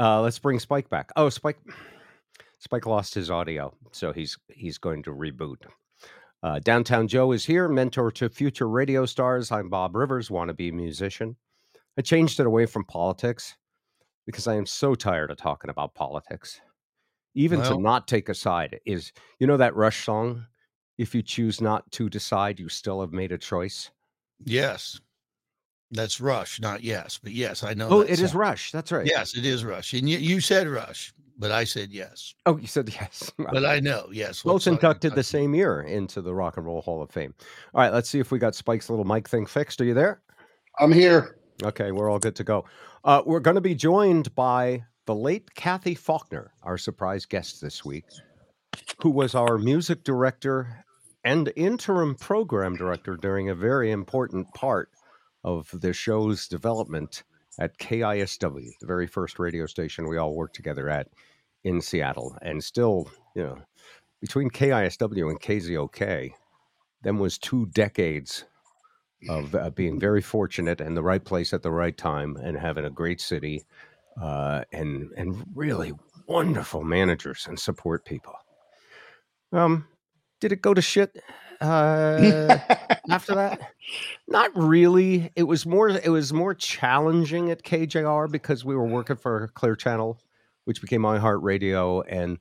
Uh, let's bring Spike back. Oh, Spike. Spike lost his audio, so he's he's going to reboot. Uh, Downtown Joe is here, mentor to future radio stars. I'm Bob Rivers, wannabe musician. I changed it away from politics because I am so tired of talking about politics. Even to not take a side is, you know, that Rush song. If you choose not to decide, you still have made a choice. yes, that's Rush, not yes, but yes, I know. Oh, that it is song. Rush. That's right. Yes, it is Rush, and you, you said Rush, but I said yes. Oh, you said yes. But I know yes. what Both inducted the same year into the Rock and Roll Hall of Fame. All right, let's see if we got Spike's little mic thing fixed. Are you there? I'm here. Okay, we're all good to go. Uh, we're going to be joined by the late Cathy Faulkner, our surprise guest this week, who was our music director and interim program director during a very important part of the show's development at KISW, the very first radio station we all worked together at in Seattle. And still, you know, between KISW and KZOK, them was two decades of uh, being very fortunate and the right place at the right time and having a great city uh, and and really wonderful managers and support people. Um, did it go to shit uh, after that? Not really. It was more. It was more challenging at KJR because we were working for Clear Channel, which became iHeartRadio, and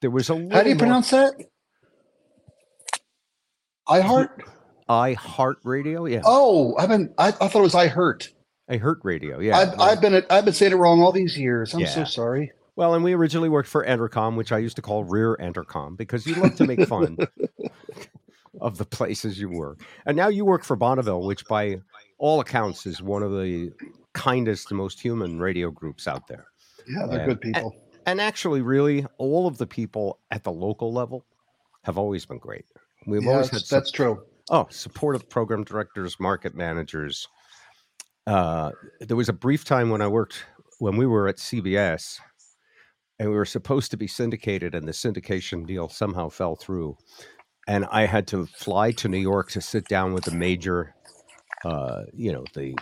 there was a How do you little more- pronounce that? I heart. iHeartRadio. Yeah, Oh, I've been. I, I thought it was I hurt. I heard radio. Yeah, I've, I've been. I've been saying it wrong all these years. I'm so sorry. Well, and we originally worked for Entercom, which I used to call Rear Entercom because you love to make fun of the places you work. And now you work for Bonneville, which by all accounts is one of the kindest, most human radio groups out there. Yeah, they're Yeah. good people. And actually, really, all of the people at the local level have always been great. We've Yeah, always had that's, sup- that's true. oh supportive program directors, market managers. Uh, there was a brief time when I worked when we were at CBS, and we were supposed to be syndicated, and the syndication deal somehow fell through, and I had to fly to New York to sit down with the major, uh, you know the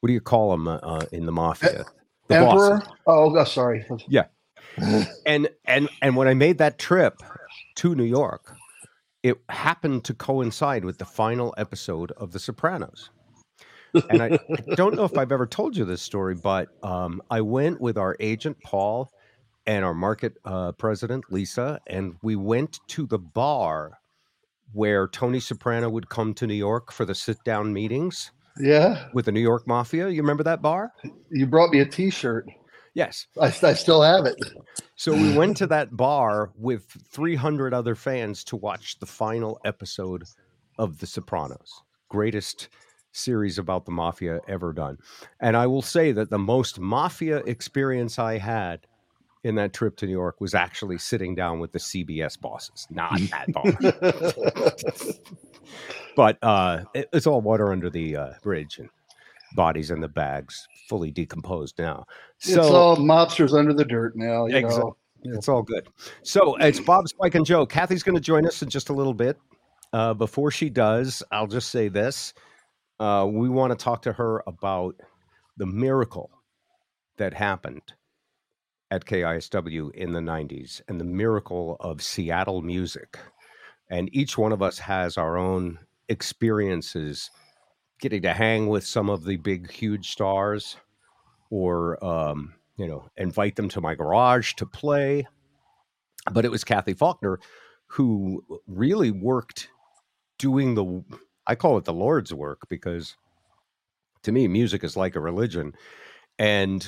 what do you call them uh, in the mafia? The Emperor. bosses. Oh, oh, sorry. Yeah, and and and when I made that trip to New York, it happened to coincide with the final episode of The Sopranos. And I, I don't know if I've ever told you this story, but um, I went with our agent Paul and our market uh, president Lisa, and we went to the bar where Tony Soprano would come to New York for the sit-down meetings Yeah, with the New York Mafia. You remember that bar? you brought me a T-shirt. Yes. I, I still have it. So we went to that bar with 300 other fans to watch the final episode of The Sopranos, greatest series about the mafia ever done. And I will say that the most mafia experience I had in that trip to New York was actually sitting down with the CBS bosses, not that bar. but uh, it- it's all water under the uh, bridge and bodies in the bags, fully decomposed now. it's all mobsters under the dirt now. You Exact- know. it's all good. So it's Bob, Spike, and Joe. Cathy's going to join us in just a little bit. Uh, before she does, I'll just say this: uh, we want to talk to her about the miracle that happened at KISW in the '90s and the miracle of Seattle music. And each one of us has our own experiences getting to hang with some of the big, huge stars, or um, you know, invite them to my garage to play. But it was Cathy Faulkner who really worked doing the, I call it the Lord's work because to me, music is like a religion. And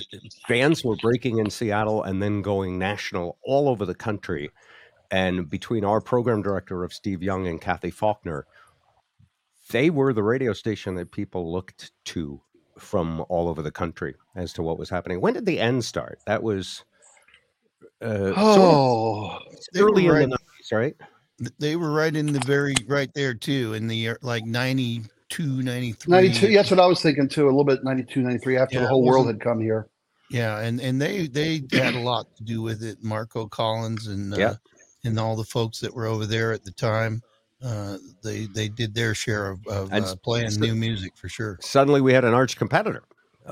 bands were breaking in Seattle and then going national all over the country. And between our program director of Steve Young and Cathy Faulkner, they were the radio station that people looked to from all over the country as to what was happening. When did the end start? That was uh, sort of Oh, early in right- the 90s, right? They were right in the very right there too, in the like 92, 93. 92. That's what I was thinking too. A little bit 92, 93 after Yeah, the whole world had come here. Yeah, and and they they had a lot to do with it. Marco Collins and uh, Yeah. and all the folks that were over there at the time. Uh, they they did their share of, of uh, playing so- new music for sure. Suddenly we had an arch competitor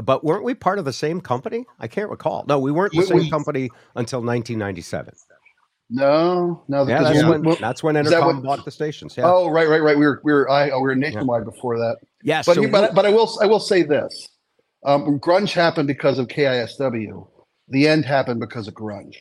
But weren't we part of the same company? I can't recall. No, we weren't the We- same we- company until 1997. No, no. Yeah, that's when- when when- that's when is that Entercom what- bought the stations. Yeah. Oh, right, right, right. We were we were I oh, we were nationwide before that. yes. But so but but I will I will say this: um, grunge happened because of KISW. The end happened because of grunge.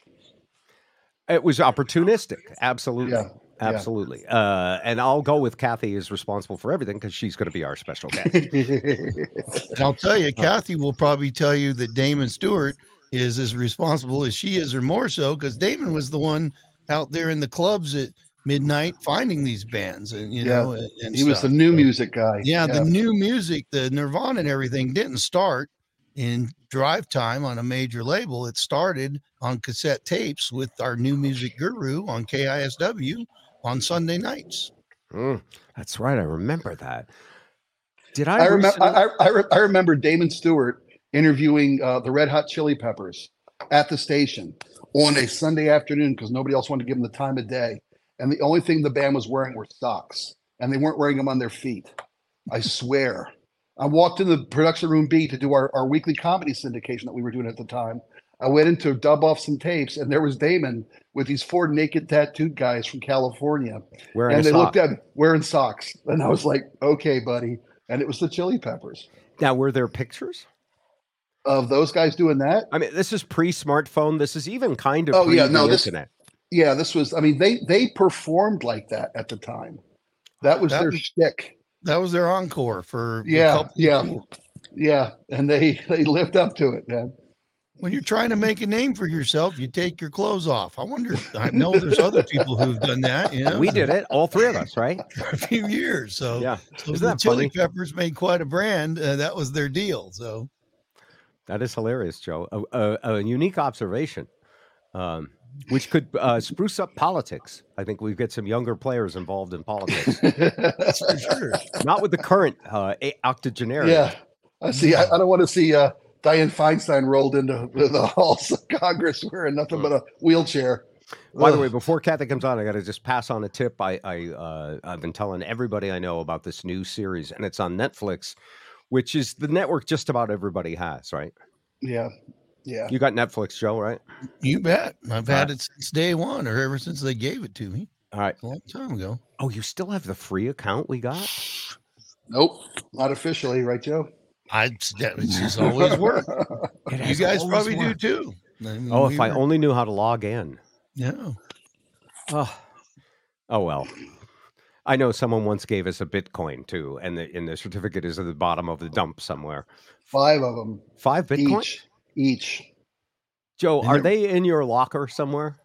it was opportunistic. Absolutely. Yeah, yeah. Absolutely. Uh, and I'll go with Cathy is responsible for everything because she's going to be our special guest. And I'll tell you, Cathy will probably tell you that Damon Stewart is as responsible as she is, or more so, because Damon was the one out there in the clubs at midnight finding these bands, and you Yeah. know, and, and he was the new So, music guy. Yeah, the new music, the Nirvana and everything didn't start in drive time on a major label. It started on cassette tapes with our new music guru on KISW on Sunday nights. Mm, that's right. I remember that. Did I, I remember. I, I, I I remember Damon Stewart interviewing uh, the Red Hot Chili Peppers at the station on a Sunday afternoon because nobody else wanted to give them the time of day, and the only thing the band was wearing were socks, and they weren't wearing them on their feet. I swear. I walked in the production room B to do our, our weekly comedy syndication that we were doing at the time. I went in to dub off some tapes, and there was Damon with these four naked tattooed guys from California wearing and they sock. looked at me wearing socks, and I was like, "Okay, buddy." And it was the Chili Peppers now, were there pictures? Of those guys doing that. I mean, this is pre-smartphone. This is even kind of Oh, pre yeah, no, the this- internet. Yeah, this was. I mean, they they performed like that at the time. That was That their was- shtick. That was their encore for Yeah, yeah. tours. Yeah, and they they lived up to it, man. when you're trying to make a name for yourself, you take your clothes off. I wonder. I know there's other people who've done that. You know, We did it, all three of us, right? for a few years. So, Yeah. so Isn't the Chili funny? Peppers made quite a brand. Uh, that was their deal. So, That is hilarious, Joe. A, a, a unique observation, um, which could uh, spruce up politics. I think we get some younger players involved in politics, that's for sure. not with the current uh, octogenarian. yeah, I see. I, I don't want to see uh, Dianne Feinstein rolled into the halls of Congress wearing nothing but a wheelchair. By the way, before Cathy comes on, I got to just pass on a tip. I, I uh, I've been telling everybody I know about this new series, and it's on Netflix, which is the network just about everybody has. Right? yeah, yeah. You got Netflix, Joe, right? You bet. I've had Right. it since day one, or ever since they gave it to me All right. a long time ago. Oh, you still have the free account we got? Nope, not officially, right, Joe? I that was just always work. It You guys always probably do too. I mean, Oh, we if I only knew how to log in. yeah. Oh, oh well. I know someone once gave us a Bitcoin too, and the and the certificate is at the bottom of the dump somewhere. Five of them Five Bitcoin. each. Each. Joe, And are they're- in your locker somewhere?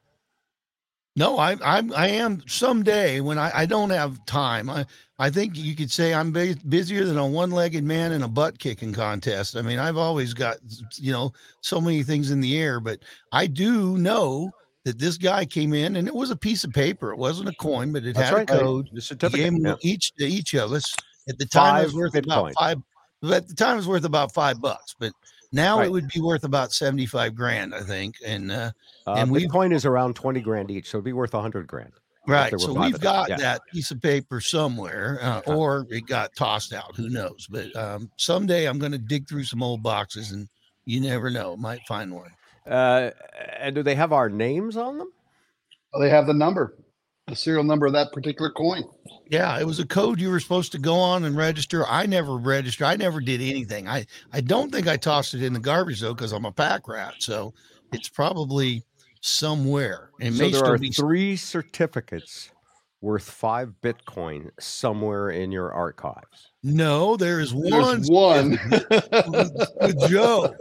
No, I I'm I am someday when I, I don't have time. I I think you could say I'm bu- busier than a one-legged man in a butt kicking contest. I mean, I've always got you know so many things in the air, but I do know that this guy came in and it was a piece of paper. It wasn't a coin, but it That's had right. a code. The He gave yeah. each to each of us. At the time, it was worth about five. At the time, it was worth about five bucks, but now Right. it would be worth about seventy-five grand, I think. And uh, Uh, and we've- Bitcoin is around twenty grand each, so it'd be worth a hundred grand. Right. So we've got yeah. that piece of paper somewhere, uh, Uh-huh. or it got tossed out. Who knows? But um, someday I'm going to dig through some old boxes, and you never know, might find one. Uh, and do they have our names on them? Oh, they have the number, the serial number of that particular coin. Yeah, it was a code you were supposed to go on and register. I never registered. I never did anything. I I don't think I tossed it in the garbage though, because I'm a pack rat. So it's probably somewhere. It so may there still are be. three certificates worth five Bitcoin somewhere in your archives. No, there is one There's one. with, with Joe.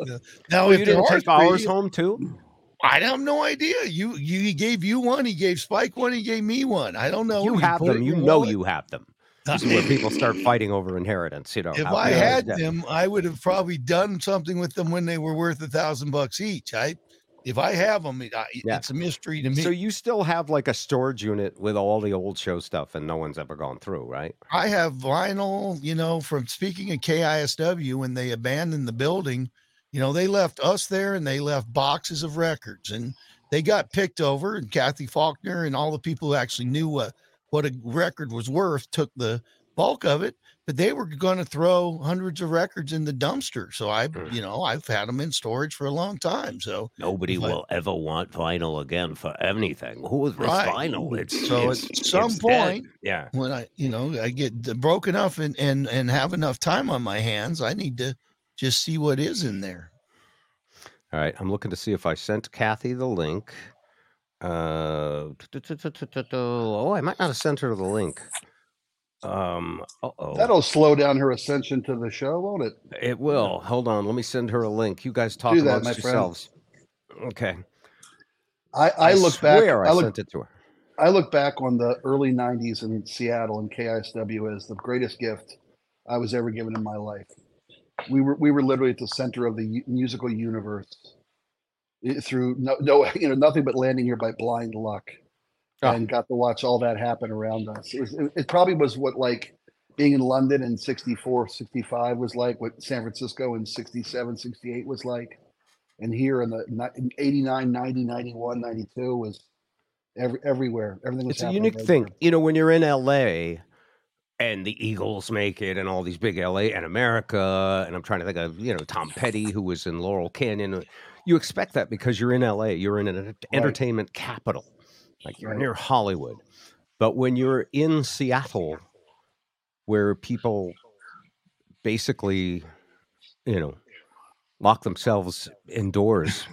Now, if you didn't take ours three- home too? I have no idea. You, you he gave you one. He gave Spike one. He gave me one. I don't know. You He have them. You know wallet. you have them. This is where people start fighting over inheritance. You know, If I had them, I would have probably done something with them when they were worth a thousand bucks each. I, if I have them, it, I, Yeah. it's a mystery to me. So you still have like a storage unit with all the old show stuff, and no one's ever gone through, right? I have vinyl, you know, from speaking of KISW when they abandoned the building, you know, they left us there and they left boxes of records and they got picked over and Cathy Faulkner and all the people who actually knew what what a record was worth took the bulk of it. But they were going to throw hundreds of records in the dumpster. So I, Mm. you know, I've had them in storage for a long time. So Nobody If I- will ever want vinyl again for anything. Who is this Right. vinyl? It's So it's, at some it's dead. point- yeah. when I, you know, I get d- broke enough and and and have enough time on my hands, I need to just see what is in there. All right, I'm looking to see if I sent Cathy the link. Uh, oh, I might not have sent her the link. Um, oh, That'll slow down her ascension to the show, won't it? it will. Hold on, let me send her a link. You guys talk Do that, amongst my friend. yourselves. Okay. I, I look back. I I look. sent it to her. I look back on the early '90s in Seattle and KISW as the greatest gift I was ever given in my life. We were we were literally at the center of the musical universe eh, through no, no you know nothing but landing here by blind luck, Ah. and got to watch all that happen around us. It, was, it, it probably was what like being in London in 64, 65 was like, what San Francisco in 67, 68 was like. And here in the in 89, 90, 91, 92 was every, everywhere. Everything was It's a unique everywhere. thing. You know, when you're in LA and the Eagles make it and all these big LA and America, and I'm trying to think of, you know, Tom Petty, who was in Laurel Canyon. You expect that because you're in LA, you're in an ent- entertainment capital, like you're Right. near Hollywood. But when you're in Seattle, where people basically, you know, lock themselves indoors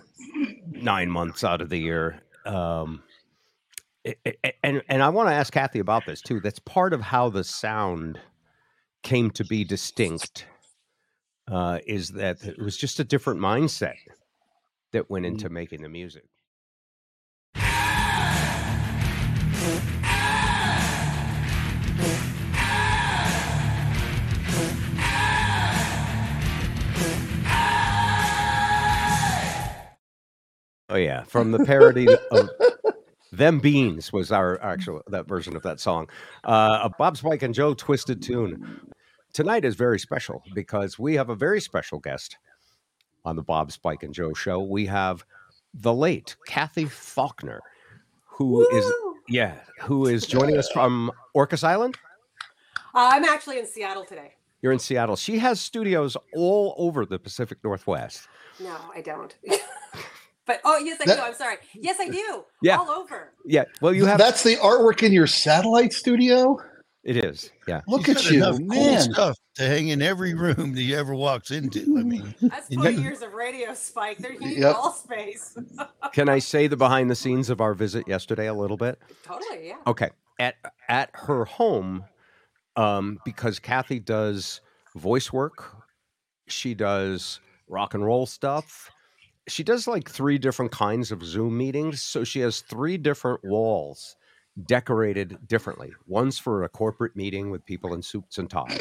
nine months out of the year, um, and and I want to ask Cathy about this too. That's part of how the sound came to be distinct. Uh, is that it was just a different mindset that went into making the music. Oh yeah, from the parody of "Them Beans" was our actual that version of that song. Uh, a Bob Spike and Joe twisted tune. Tonight is very special because we have a very special guest on the Bob Spike and Joe show. We have the late Cathy Faulkner, who is Woo! yeah, who is joining us from Orcas Island. Uh, I'm actually in Seattle today. You're in Seattle. She has studios all over the Pacific Northwest. No, I don't. but oh, yes, I That- do. I'm sorry. Yes, I do. Yeah. all over. Yeah, well, you have That's the artwork in your satellite studio. it is. Yeah, Look He's at got you, enough cool stuff to hang in every room that you ever walks into. I mean, That's 20 years of radio, Spike. There, you need Yep. wall space. can I say the behind the scenes of our visit yesterday a little bit? totally, yeah. Okay. At at her home, um, because Cathy does voice work, she does rock and roll stuff. She does like three different kinds of Zoom meetings. So she has three different walls decorated differently. One's for a corporate meeting with people in suits and ties.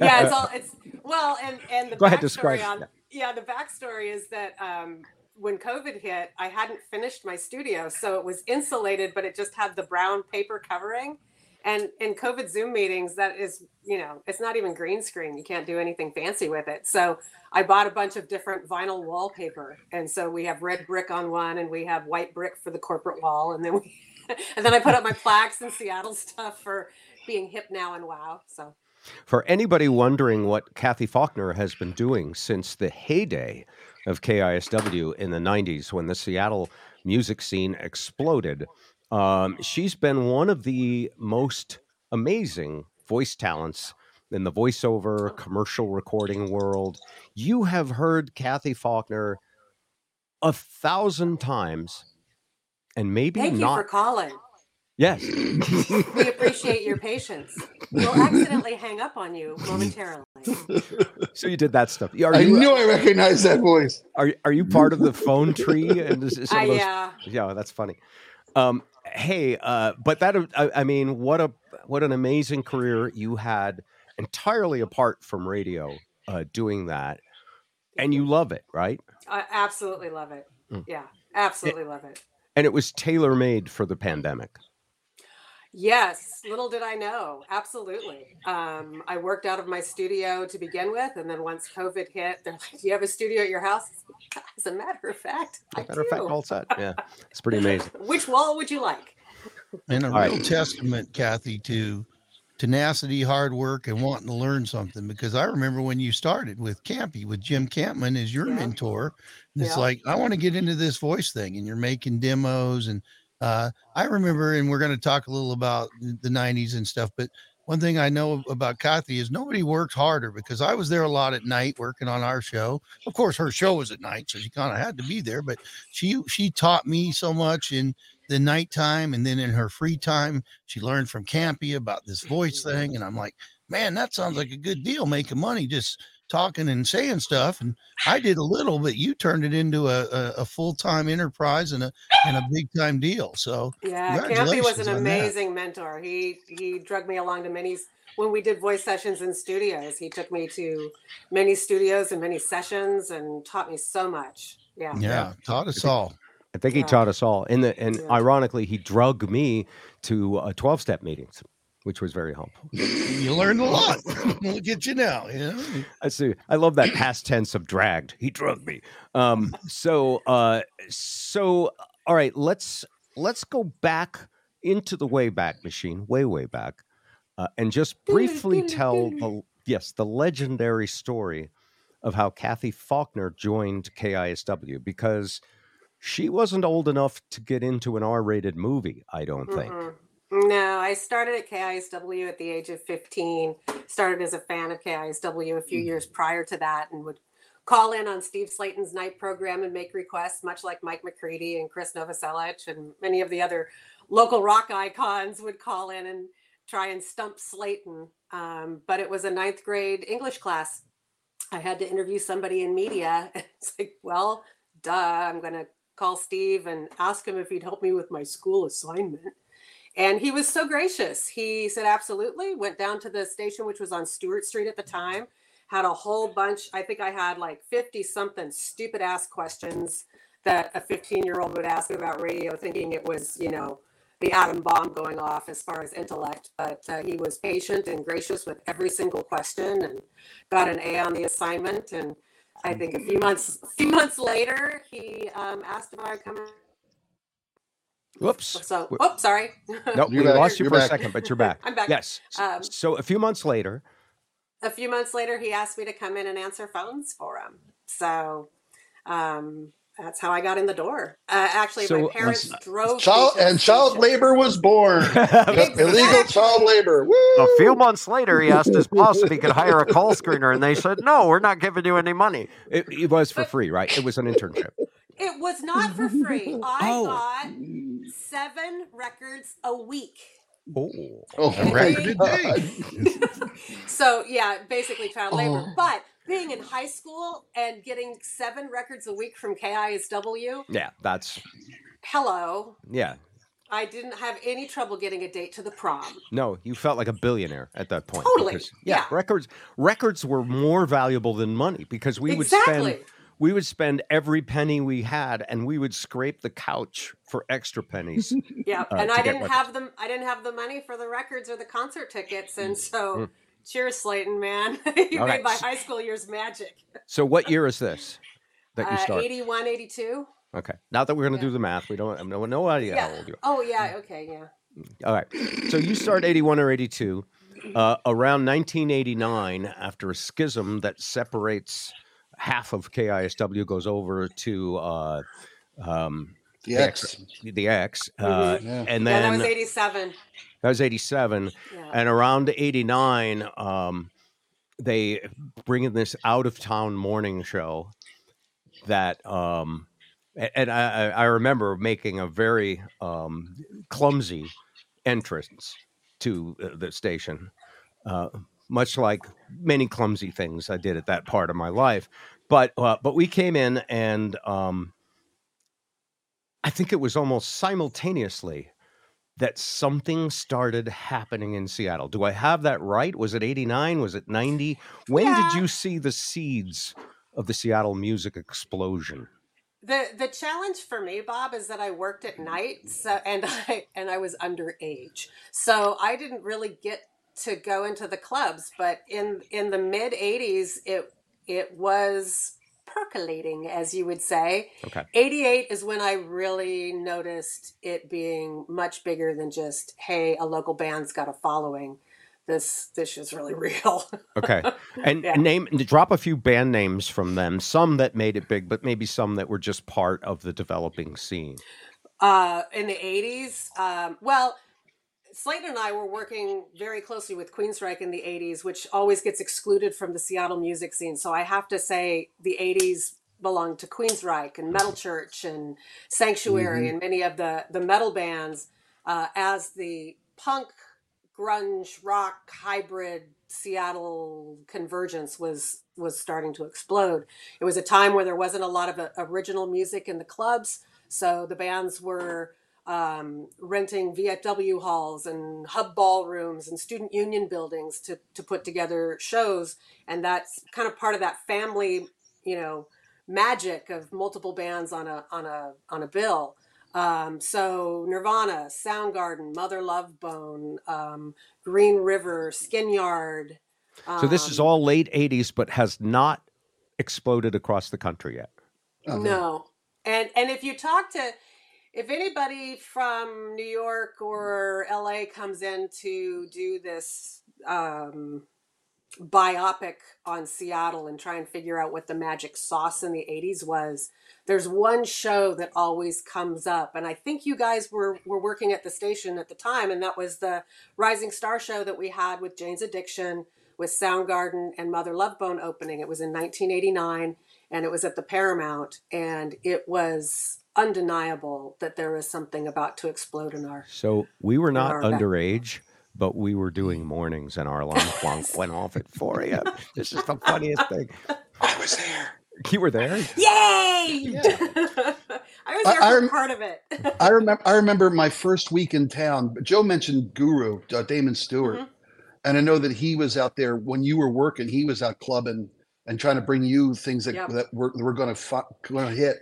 Yeah, it's all it's well, and and the Go ahead, describe- on yeah, the backstory is that um, when COVID hit, I hadn't finished my studio, so it was insulated, but it just had the brown paper covering. And in COVID Zoom meetings, that is, you know, it's not even green screen. You can't do anything fancy with it. So I bought a bunch of different vinyl wallpaper, and so we have red brick on one, and we have white brick for the corporate wall, and then we, and then I put up my plaques and Seattle stuff for being hip now and wow. So. For anybody wondering what Cathy Faulkner has been doing since the heyday of KISW in the 90s when the Seattle music scene exploded, um, she's been one of the most amazing voice talents in the voiceover commercial recording world. You have heard Cathy Faulkner a thousand times and maybe Thank you for calling. yes. We appreciate your patience. We'll accidentally hang up on you momentarily. so you did that stuff. Are I you, knew I recognized that voice. Are are you part of the phone tree? And this is some Uh, those, yeah. yeah, that's funny. Um, hey, uh, but that I, I mean, what a what an amazing career you had entirely apart from radio, uh, doing that, and you love it, right? I absolutely love it. Mm. Yeah, absolutely love it. And it was tailor made for the pandemic. Yes, little did I know. Absolutely. Um, I worked out of my studio to begin with, and then once COVID hit, they're like, "Do you have a studio at your house?" As a matter of fact, I Matter of fact, all set. Yeah, it's pretty amazing. Which wall would you like? and a All right. real testament, Cathy, to tenacity, hard work, and wanting to learn something. Because I remember when you started with Campy, with Jim Campman as your Yeah. mentor. And it's Yeah. like, I want to get into this voice thing, and you're making demos. And uh, I remember, and we're going to talk a little about the 90s and stuff, but one thing I know about Cathy is nobody worked harder because I was there a lot at night working on our show. Of course, her show was at night, so she kind of had to be there. But she she taught me so much in the nighttime, and then in her free time, she learned from Campy about this voice thing. And I'm like, man, that sounds like a good deal, making money just talking and saying stuff. And I did a little, but you turned it into a, a, a full time enterprise and a and a big time deal. So Yeah, Campy was an on that. amazing mentor. He he drug me along to many when we did voice sessions in studios. He took me to many studios and many sessions and taught me so much. Yeah. yeah, taught us all. I think he Yeah. taught us all. In the, and Yeah. ironically, he drug me to uh, twelve step meetings, which was very helpful. You learned a lot. Look at you now. You know? I see. I love that past tense of dragged. He drugged me. Um, so, uh, so all right. Let's let's go back into the way back Machine, way way back, uh, and just briefly tell the yes the legendary story of how Cathy Faulkner joined KISW because she wasn't old enough to get into an R-rated movie. I don't think. No, I started at KISW at the age of 15. Started as a fan of KISW a few Mm. years prior to that and would call in on Steve Slaton's night program and make requests, much like Mike McCready and Chris Novoselic and many of the other local rock icons would call in and try and stump Slayton. Um, but it was a ninth grade English class. I had to interview somebody in media. It's like, well, duh, I'm going to call Steve and ask him if he'd help me with my school assignment. And he was so gracious. He said, absolutely. Went down to the station, which was on Stewart Street at the time, had a whole bunch. I think I had like 50 something stupid ass questions that a 15 year old would ask about radio, thinking it was, you know, the atom bomb going off as far as intellect. But uh, he was patient and gracious with every single question and got an A on the assignment. And I think a few months, a few months later, he um, asked if I would come. Whoops. So, Wh- oh, sorry. No, You're we back. lost you You're for a second, but you're back. I'm back. Yes. Um, so a few months later, a few months later, he asked me to come in and answer phones for him. So um, that's how I got in the door. Uh, actually, So, my uh, parents drove Child me to the and child station. labor was born. Exactly. Illegal child labor. Woo! A few months later, he asked his boss if he could hire a call screener, and they said, "No, we're not giving you any money." it, it was for free, right? It was an internship. It was not for free. I Oh. got mm. seven records a week. Oh, Oh, A record a God. So yeah, basically child oh. labor. Oh. But being in high school and getting seven records a week from KISW, yeah. That's hello. yeah. I didn't have any trouble getting a date to the prom. No, you felt like a billionaire at that point. Totally, because- yeah, yeah. records records were more valuable than money because we would spend we would spend every penny we had and we would scrape the couch for extra pennies. Yeah, uh, and I didn't have them. I didn't have the money for the records or the concert tickets, and so Mm. cheers, Slaton, man. you All made right. my high school years magic. so what year is this that you Uh, started? 81, 82. Okay. Not that we're going to Yeah. do the math. We don't have no, no idea Yeah. how old you are Oh yeah. Okay. Yeah. All right. So you start 81 or 82. Uh, around 1989, after a schism that separates half of KISW goes over to uh, um, The X. the X, uh, Mhm. Yeah. and yeah, that was 87. that was 87. Yeah. And around 89, um, they bring in this out of town morning show that, um, and I, I I remember making a very um, clumsy entrance to uh, the station, uh, much like many clumsy things I did at that part of my life. But uh, but we came in and um, I think it was almost simultaneously that something started happening in Seattle. Do I have that right? Was it 89? Was it 90? When Yeah. did you see the seeds of the Seattle music explosion? The the challenge for me, Bob, is that I worked at night, so and I and I was underage, so I didn't really get to go into the clubs. But in in the mid '80s, it it was percolating, as you would say. Okay. 88 is when I really noticed it being much bigger than just, hey, a local band's got a following. this this is really real. Okay. And Yeah. name drop a few band names from them, some that made it big, but maybe some that were just part of the developing scene. Uh, in the 80s, um, well, Slaton and I were working very closely with Queensryche in the 80s, which always gets excluded from the Seattle music scene. So I have to say the 80s belonged to Queensryche and Metal Church and Sanctuary and many of the, the metal bands uh, as the punk, grunge, rock, hybrid Seattle convergence was was starting to explode. It was a time where there wasn't a lot of uh, original music in the clubs. So the bands were um, renting VFW halls and hub ballrooms and student union buildings to, to put together shows. And that's kind of part of that family, you know, magic of multiple bands on a, on a, on a bill. Um, so Nirvana, Soundgarden, Mother Love Bone, um, Green River, Skin Yard. So this is all late 80s, but has not exploded across the country yet. Uh-huh. No. And and if you talk to if anybody from New York or LA comes in to do this um biopic on Seattle and try and figure out what the magic sauce in the 80s was, there's one show that always comes up. And I think you guys were were working at the station at the time and that was the Rising Star show that we had with Jane's Addiction with Soundgarden and Mother Love Bone opening. It was in 1989 and it was at the Paramount, and it was undeniable that there was something about to explode in our. So we were not our back- underage, but we were doing mornings and our alarm clock went off at 4 a.m. This is the funniest thing. I was there. You were there? Yay! Yeah. I was I- there I for rem- part of it. I remember. I remember my first week in town. Joe mentioned Guru, uh, Damon Stewart, Mhm. and I know that he was out there when you were working. He was out clubbing and trying to bring you things that Yep. that were, were going to fu- going to hit.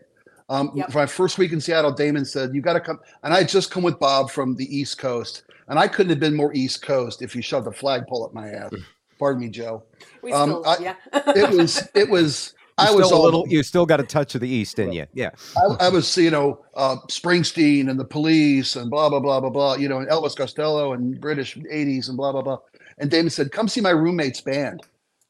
Um, Yep. For my first week in Seattle, Damon said, "You got to come." And I had just come with Bob from the East Coast, and I couldn't have been more East Coast if you shoved a flagpole up my ass. Pardon me, Joe. we Um, still, I- yeah. It was. It was. You I was a little. You still got a touch of the East in you. Yeah. I, I was, you know, uh, Springsteen and the Police and blah blah blah blah blah. You know, and Elvis Costello and British '80s and blah blah blah. And Damon said, "Come see my roommate's band."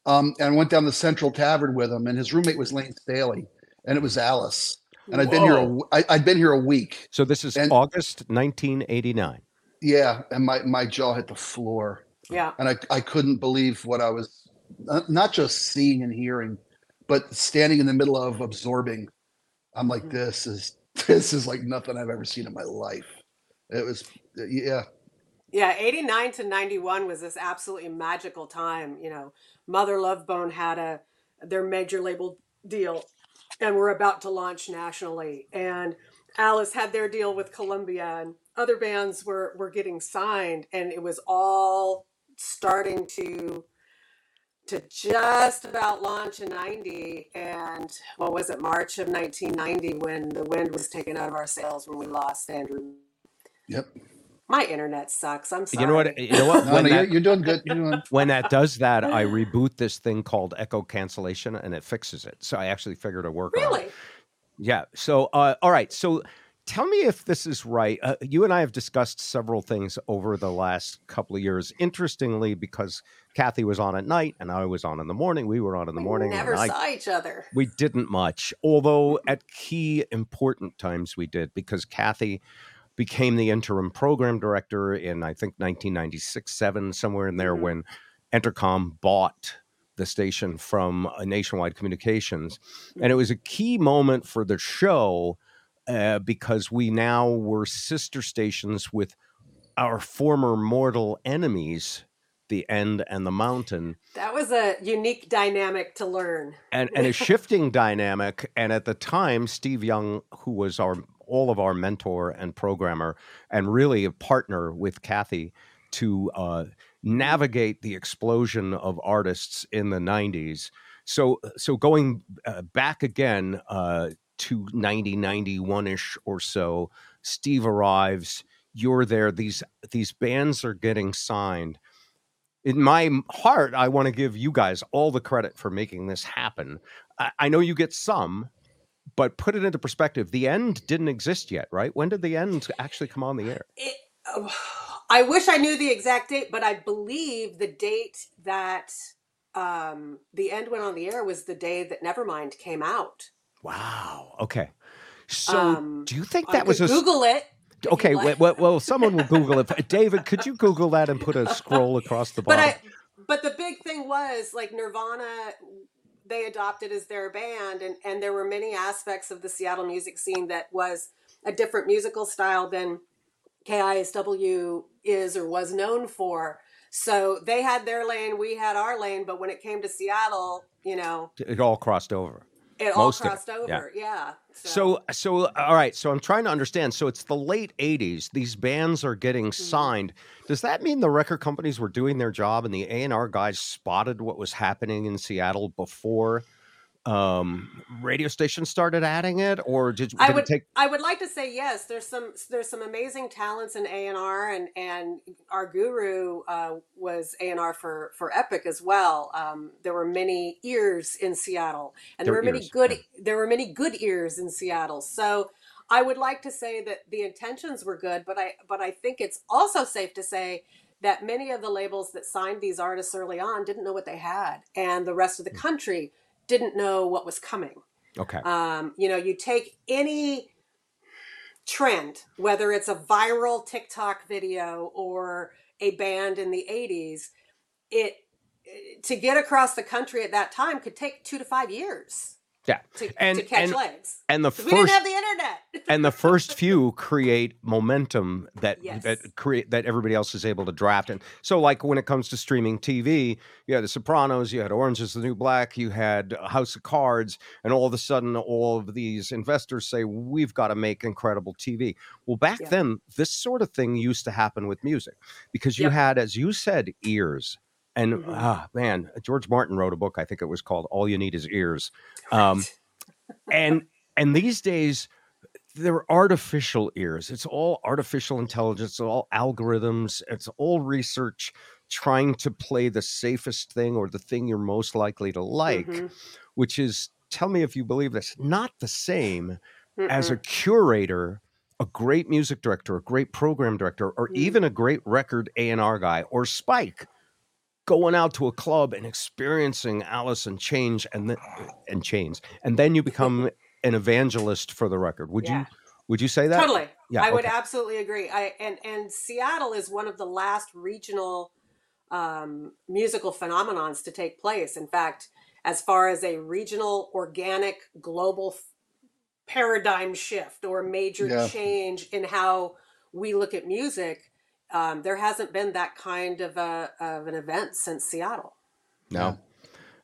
Um, and I went down the Central Tavern with him, and his roommate was Layne Staley, and it was Alice. And I'd been here. A, Whoa. w- I, I'd been here a week. So this is And- August 1989. Yeah, and my my jaw hit the floor, yeah. and I I couldn't believe what I was not, not just seeing and hearing, but standing in the middle of absorbing. I'm like, Mhm. this is this is like nothing I've ever seen in my life. It was, yeah, Yeah, 89 to 91 was this absolutely magical time. You know, Mother Love Bone had a their major label deal and were about to launch nationally. And Alice had their deal with Columbia and other bands were were getting signed and it was all starting to to just about launch in 90 and what was it march of 1990 when the wind was taken out of our sails when we lost andrew yep. My internet sucks. I'm sorry. You know what? You know what? no, no, that, you're you're doing good. You're doing. when that does that, I reboot this thing called echo cancellation, and it fixes it. So I actually figured a workaround. Really? Yeah. So, uh, all right. So, tell me if this is right. Uh, you and I have discussed several things over the last couple of years. Interestingly, because Cathy was on at night and I was on in the morning. We were on in the We morning. never and I, saw each other. we didn't much, although at key important times we did, because Cathy became the interim program director in I think 1996, seven, somewhere in there, Mhm. when Entercom bought the station from uh, Nationwide Communications, and it was a key moment for the show uh, because we now were sister stations with our former mortal enemies, the End and the Mountain That was a unique dynamic to learn. and and a shifting dynamic. And at the time, Steve Young, who was our all of our mentor and programmer, and really a partner with Cathy to uh, navigate the explosion of artists in the '90s. So so going uh, back again uh, to 90, 91 ish or so, Steve arrives. You're there. These these bands are getting signed in my heart, I want to give you guys all the credit for making this happen. I, I know you get some, but put it into perspective. The end didn't exist yet, right? When did the end actually come on the air? It, oh, I wish I knew the exact date, but I believe the date that um, the end went on the air was the day that Nevermind came out. Wow. Okay. So, Um, do you think I that was could a Google it. If okay? you'd. Well, well, someone will Google it. David, could you Google that and put a scroll across the but bottom? I but the big thing was like Nirvana they adopted as their band and and there were many aspects of the Seattle music scene that was a different musical style than KISW is or was known for. So they had their lane, we had our lane, but when it came to Seattle, you know, it all crossed over. It all Most it, crossed yeah. over. Yeah. So, so all right. So I'm trying to understand. So it's the late '80s. These bands are getting Mm-hmm. signed. Does that mean the record companies were doing their job and the A and R guys spotted what was happening in Seattle before um, radio stations started adding it, or did, did I it would take? I would like to say yes. There's some there's some amazing talents in A and and our guru uh, was A and R for for Epic as well. Um, there were many ears in Seattle, and there Their were many ears, good yeah. there were many good ears in Seattle. So I would like to say that the intentions were good, but I but I think it's also safe to say that many of the labels that signed these artists early on didn't know what they had, and the rest of the country didn't know what was coming. Okay. Um, you know, you take any trend, whether it's a viral TikTok video or a band in the 80s, it to get across the country at that time could take two to five years Yeah. to, And- to catch and- legs. And the 'Cause we didn't first have the internet. and the first few create momentum that Yes. that create that everybody else is able to draft and so like when it comes to streaming tv you had the sopranos you had orange is the new black you had house of cards and all of a sudden all of these investors say we've got to make incredible tv well back Yeah. then this sort of thing used to happen with music because you Yep. had as you said ears and Mhm. ah man george martin wrote a book i think it was called all you need is ears um, and and these days they're artificial ears it's all artificial intelligence it's all algorithms it's all research trying to play the safest thing or the thing you're most likely to like Mhm. which is tell me if you believe this not the same as a curator a great music director a great program director or Mm. even a great record a&r guy or spike going out to a club and experiencing alice and change and then and chains and then you become an evangelist for the record would Yeah. you would you say that Totally. Yeah, I would absolutely agree. I and and Seattle is one of the last regional um, musical phenomenons to take place. In fact, as far as a regional, organic, global f- paradigm shift or major Yeah. change in how we look at music, um, there hasn't been that kind of a of an event since Seattle. no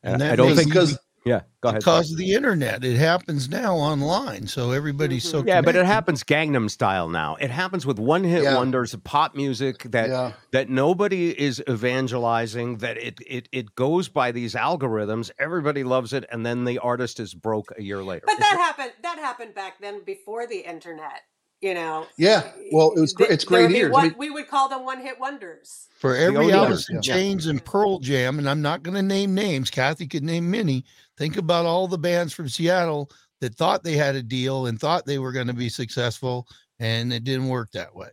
And and i don't think because yeah go ahead because of the internet. It happens now online, so everybody's so Mhm. yeah, but it happens Gangnam style now. It happens with one hit Yeah. wonders of pop music that yeah, that nobody is evangelizing. That it it it goes by these algorithms. Everybody loves it, and then the artist is broke a year later. But that happened. That happened back then before the internet. You know. yeah. Well, it was great. It's great would be ears. I mean, we would call them one-hit wonders. For every ODRs, Alice in yeah. Chains and Pearl Jam, and I'm not going to name names. Cathy could name many. Think about all the bands from Seattle that thought they had a deal and thought they were going to be successful, and it didn't work that way.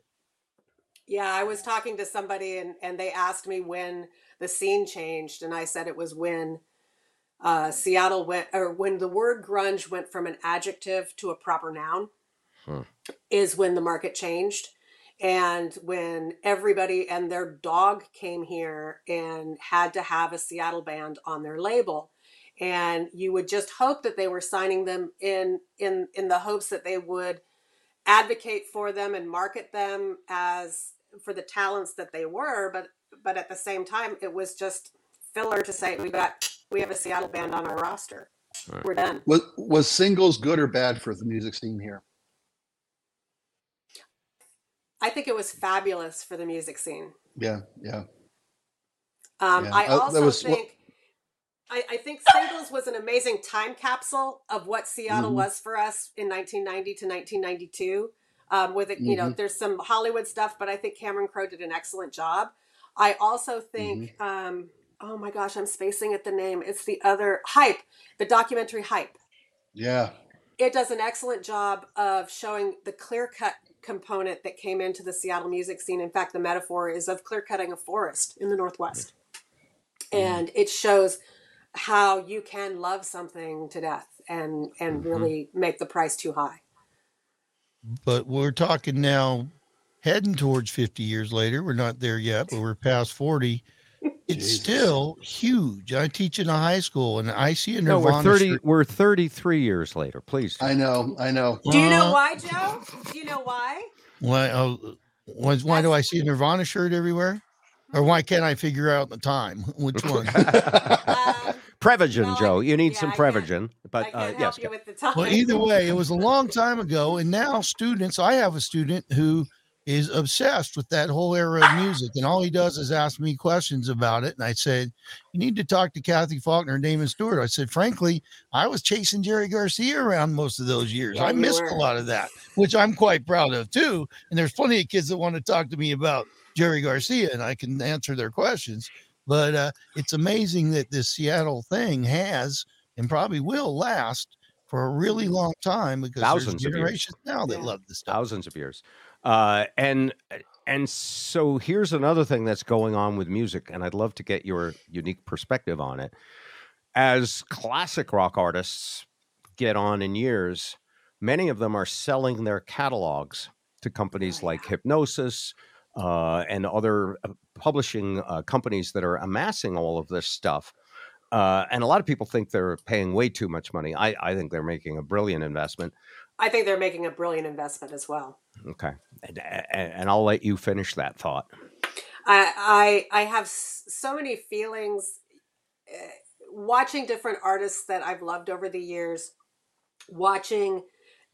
Yeah, I was talking to somebody and, and they asked me when the scene changed, and I said it was when uh, Seattle went, or when the word grunge went from an adjective to a proper noun, Hmm. is when the market changed. And when everybody and their dog came here and had to have a Seattle band on their label. And you would just hope that they were signing them in in in the hopes that they would advocate for them and market them as for the talents that they were but but at the same time it was just filler to say we got we have a Seattle band on our roster. Right. We're done. was was singles good or bad for the music scene here? I think it was fabulous for the music scene. Yeah, yeah. Um, Yeah, I uh, also was think I, I think singles was an amazing time capsule of what Seattle Mhm. was for us in 1990 to 1992. Um, with it, you know, Mhm. there's some Hollywood stuff, but I think Cameron Crowe did an excellent job. I also think, Mm-hmm. um, oh my gosh, I'm spacing at the name. It's the other hype, the documentary hype. Yeah, It does an excellent job of showing the clear cut component that came into the Seattle music scene. In fact, the metaphor is of clear cutting a forest in the Northwest. And it shows how you can love something to death and and Mhm. really make the price too high. but we're talking now heading towards 50 years later we're not there yet but we're past 40 it's Jesus. still huge i teach in a high school and i see a Nirvana. No, nirvana we're thirty. shirt- We're thirty-three years later. Please. I know, I know. Do you know Uh, why, Joe? Do you know why? why oh, why, why do i see a nirvana shirt everywhere or why can't i figure out the time which one Um, Prevagen, Well, Joe. You need yeah, some I can't- Prevagen. I But can't uh, help yes, you with the time. well either way it was a long time ago and now students i have a student who is obsessed with that whole era of music and all he does is ask me questions about it and i said you need to talk to cathy faulkner and damon stewart i said frankly i was chasing jerry garcia around most of those years Yeah, i missed were. a lot of that which i'm quite proud of too and there's plenty of kids that want to talk to me about jerry garcia and i can answer their questions but uh, it's amazing that this seattle thing has and probably will last for a really long time because Thousands there's generations now that Yeah. love this stuff. thousands of years. Uh, and and so here's another thing that's going on with music, and I'd love to get your unique perspective on it. As classic rock artists get on in years, many of them are selling their catalogs to companies Oh, like. Hipgnosis uh, and other uh, publishing uh, companies that are amassing all of this stuff. Uh, and a lot of people think they're paying way too much money. I, I think they're making a brilliant investment. I think they're making a brilliant investment as well. Okay, and, and, and I'll let you finish that thought. I I, I have so many feelings uh, watching different artists that I've loved over the years, watching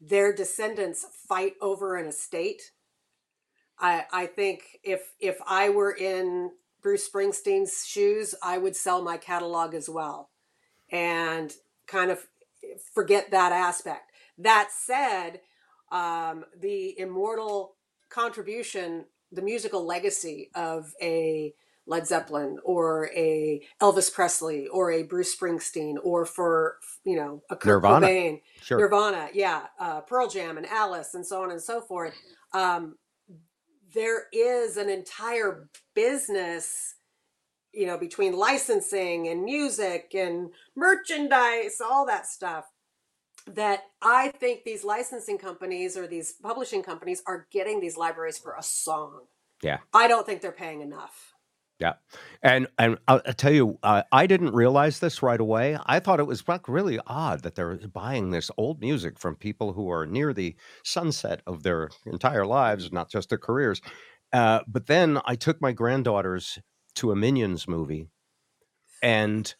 their descendants fight over an estate. I I think if if I were in Bruce Springsteen's shoes, I would sell my catalog as well, and kind of forget that aspect. That said, um, the immortal contribution, the musical legacy of a Led Zeppelin or a Elvis Presley or a Bruce Springsteen or for you know a Kurt Nirvana. Cobain, Sure. Nirvana, yeah, uh, Pearl Jam and Alice and so on and so forth. Um, there is an entire business, you know, between licensing and music and merchandise, all that stuff. That I think these licensing companies or these publishing companies are getting these libraries for a song. Yeah. I don't think they're paying enough. Yeah. And and I'll, I'll tell you, uh, I didn't realize this right away. I thought it was like really odd that they're buying this old music from people who are near the sunset of their entire lives, not just their careers. Uh, but then I took my granddaughters to a Minions movie, and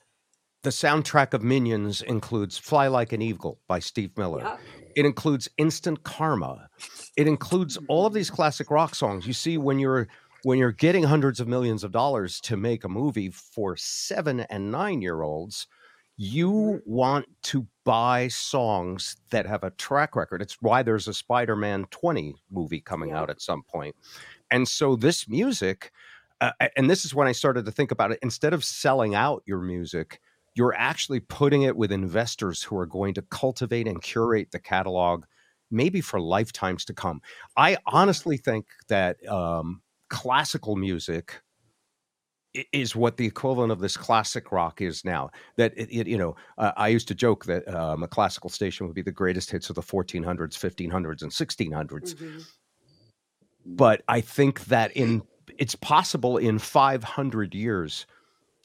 the soundtrack of Minions includes "Fly Like an Eagle" by Steve Miller. It includes Instant Karma. It includes all of these classic rock songs. You see, when you're when you're getting hundreds of millions of dollars to make a movie for seven and nine year olds, you want to buy songs that have a track record. It's why there's a Spider Man 20 movie coming out at some point. And so this music, uh, and this is when I started to think about it, instead of selling out your music, you're actually putting it with investors who are going to cultivate and curate the catalog maybe for lifetimes to come. I honestly think that um, classical music is what the equivalent of this classic rock is now. That it, it- you know, uh, I used to joke that um, a classical station would be the greatest hits of the 1400s, 1500s, and 1600s. Mhm. But I think that in it's possible in 500 years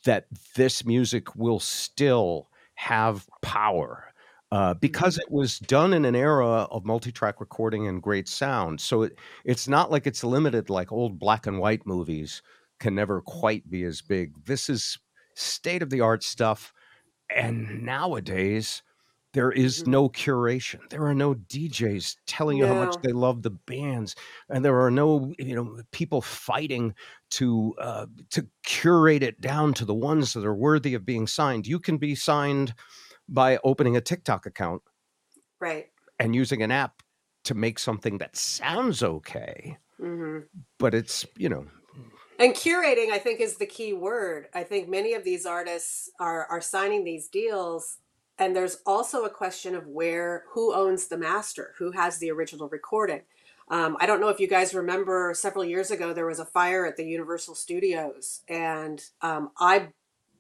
that this music will still have power uh, because it was done in an era of multi-track recording and great sound. So it, it's not like it's limited like old black and white movies can never quite be as big. This is state of the art stuff. And nowadays, there is Mhm. no curation. There are no DJs telling you how much they love the bands, and there are no you know people fighting to uh, to curate it down to the ones that are worthy of being signed. You can be signed by opening a TikTok account Right. and using an app to make something that sounds okay, hmm but it's you know And curating, I think, is the key word. I think many of these artists are are signing these deals, and there's also a question of where who owns the master, who has the original recording. Um, I don't know if you guys remember several years ago there was a fire at the Universal Studios, and um, I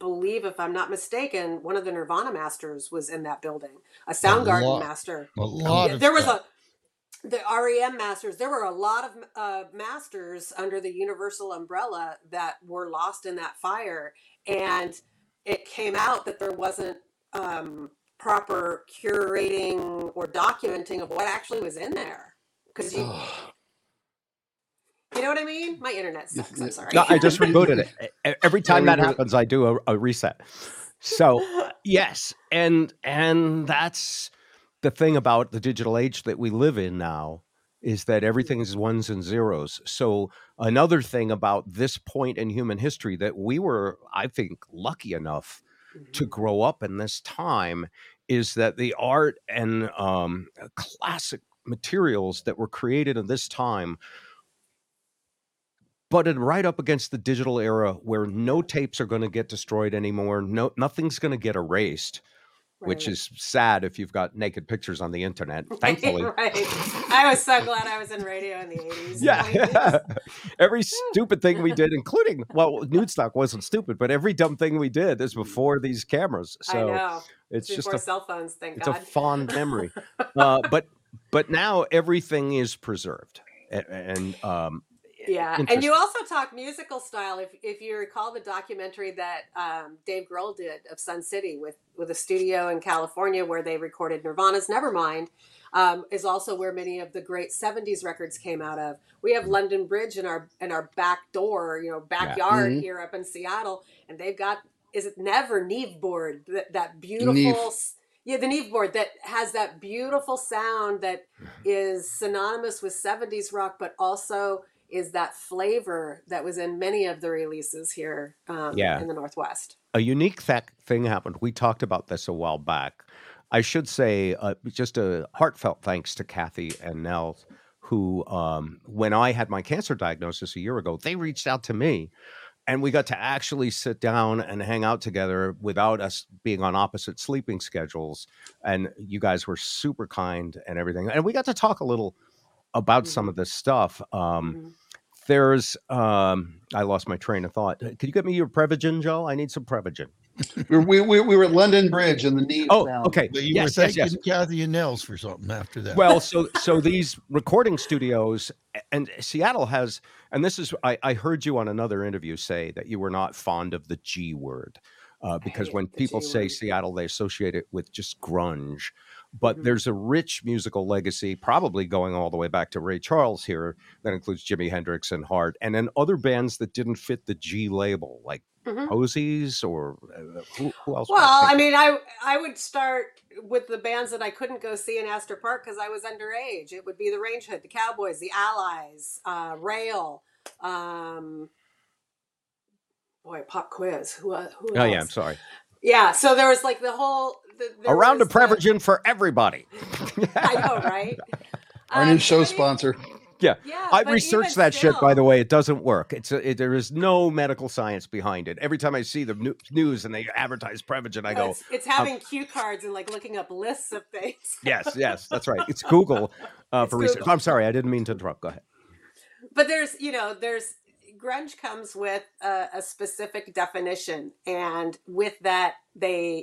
believe, if I'm not mistaken, one of the Nirvana masters was in that building, a Soundgarden lot. master. A lot there was stuff. a the REM masters. There were a lot of uh, masters under the Universal umbrella that were lost in that fire, and it came out that there wasn't um, proper curating or documenting of what actually was in there. Because you, you know what I mean? My internet sucks. I'm sorry. No, I just rebooted it. Every time that happens, I do a, a reset. So yes, and and that's the thing about the digital age that we live in now is that everything is ones and zeros. So another thing about this point in human history that we were, I think, lucky enough to Mhm. grow up in this time is that the art and um, classic materials that were created in this time butted right up against the digital era where no tapes are going to get destroyed anymore no nothing's going to get erased which is sad if you've got naked pictures on the internet thankfully right. I was so glad I was in radio in the 80s. and 90s. yeah every stupid thing we did including well nude stock wasn't stupid but every dumb thing we did is before these cameras I so know. it's just Before a cell phones, thank it's a fond memory uh, but but now everything is preserved A- and um yeah, and you also talk musical style. If if you recall the documentary that um, Dave Grohl did of Sound City with with a studio in California where they recorded Nirvana's Nevermind, um, is also where many of the great '70s records came out of. We have London Bridge in our in our back door, you know, backyard Mhm. here up in Seattle, and they've got is it Never Neve board that that beautiful. Neve. Yeah, the Neve board that has that beautiful sound that is synonymous with 70s rock, but also is that flavor that was in many of the releases here um, Yeah. in the Northwest. a unique th- thing happened. We talked about this a while back. I should say uh, just a heartfelt thanks to Cathy and Nell, who, um, when I had my cancer diagnosis a year ago, they reached out to me and we got to actually sit down and hang out together without us being on opposite sleeping schedules. And you guys were super kind and everything. And we got to talk a little about some of this stuff. Um, Mhm. there's, um, I lost my train of thought. Could you get me your Prevagen, Joe? I need some Prevagen. We were, we, we, we were at London Bridge and the knee. Oh, sound. okay. But you yes, were yes, yes. Cathy and Nels for something after that. Well, so so these recording studios and Seattle has, and this is I, I heard you on another interview say that you were not fond of the G word. Uh, because when people G say word. Seattle, they associate it with just grunge. But Mhm. there's a rich musical legacy, probably going all the way back to Ray Charles here, that includes Jimi Hendrix and Heart, and then other bands that didn't fit the G label, like Mhm. Posies or uh, who, who else? Well, I mean, I I would start with the bands that I couldn't go see in Astor Park because I was underage. It would be the Range Hood, the Cowboys, the Allies, uh, Rail. Um, boy, pop quiz. Who? uh, who oh yeah, I'm sorry. Yeah. So there was like the whole. The, A there round of was the- Prevagen for everybody. I know, right? Our Um, new show sponsor. Yeah. Yeah, I researched even that shit, by the way. It doesn't work. It's a, it, there is no medical science behind it. Every time I see the news and they advertise Prevagen, I No, go, it's, it's having cue cards and like looking up lists of things. yes, yes, that's right. It's Google uh, It's for research. I'm sorry, I didn't mean to interrupt. Go ahead. but there's you know there's grunge comes with a, a specific definition and with that they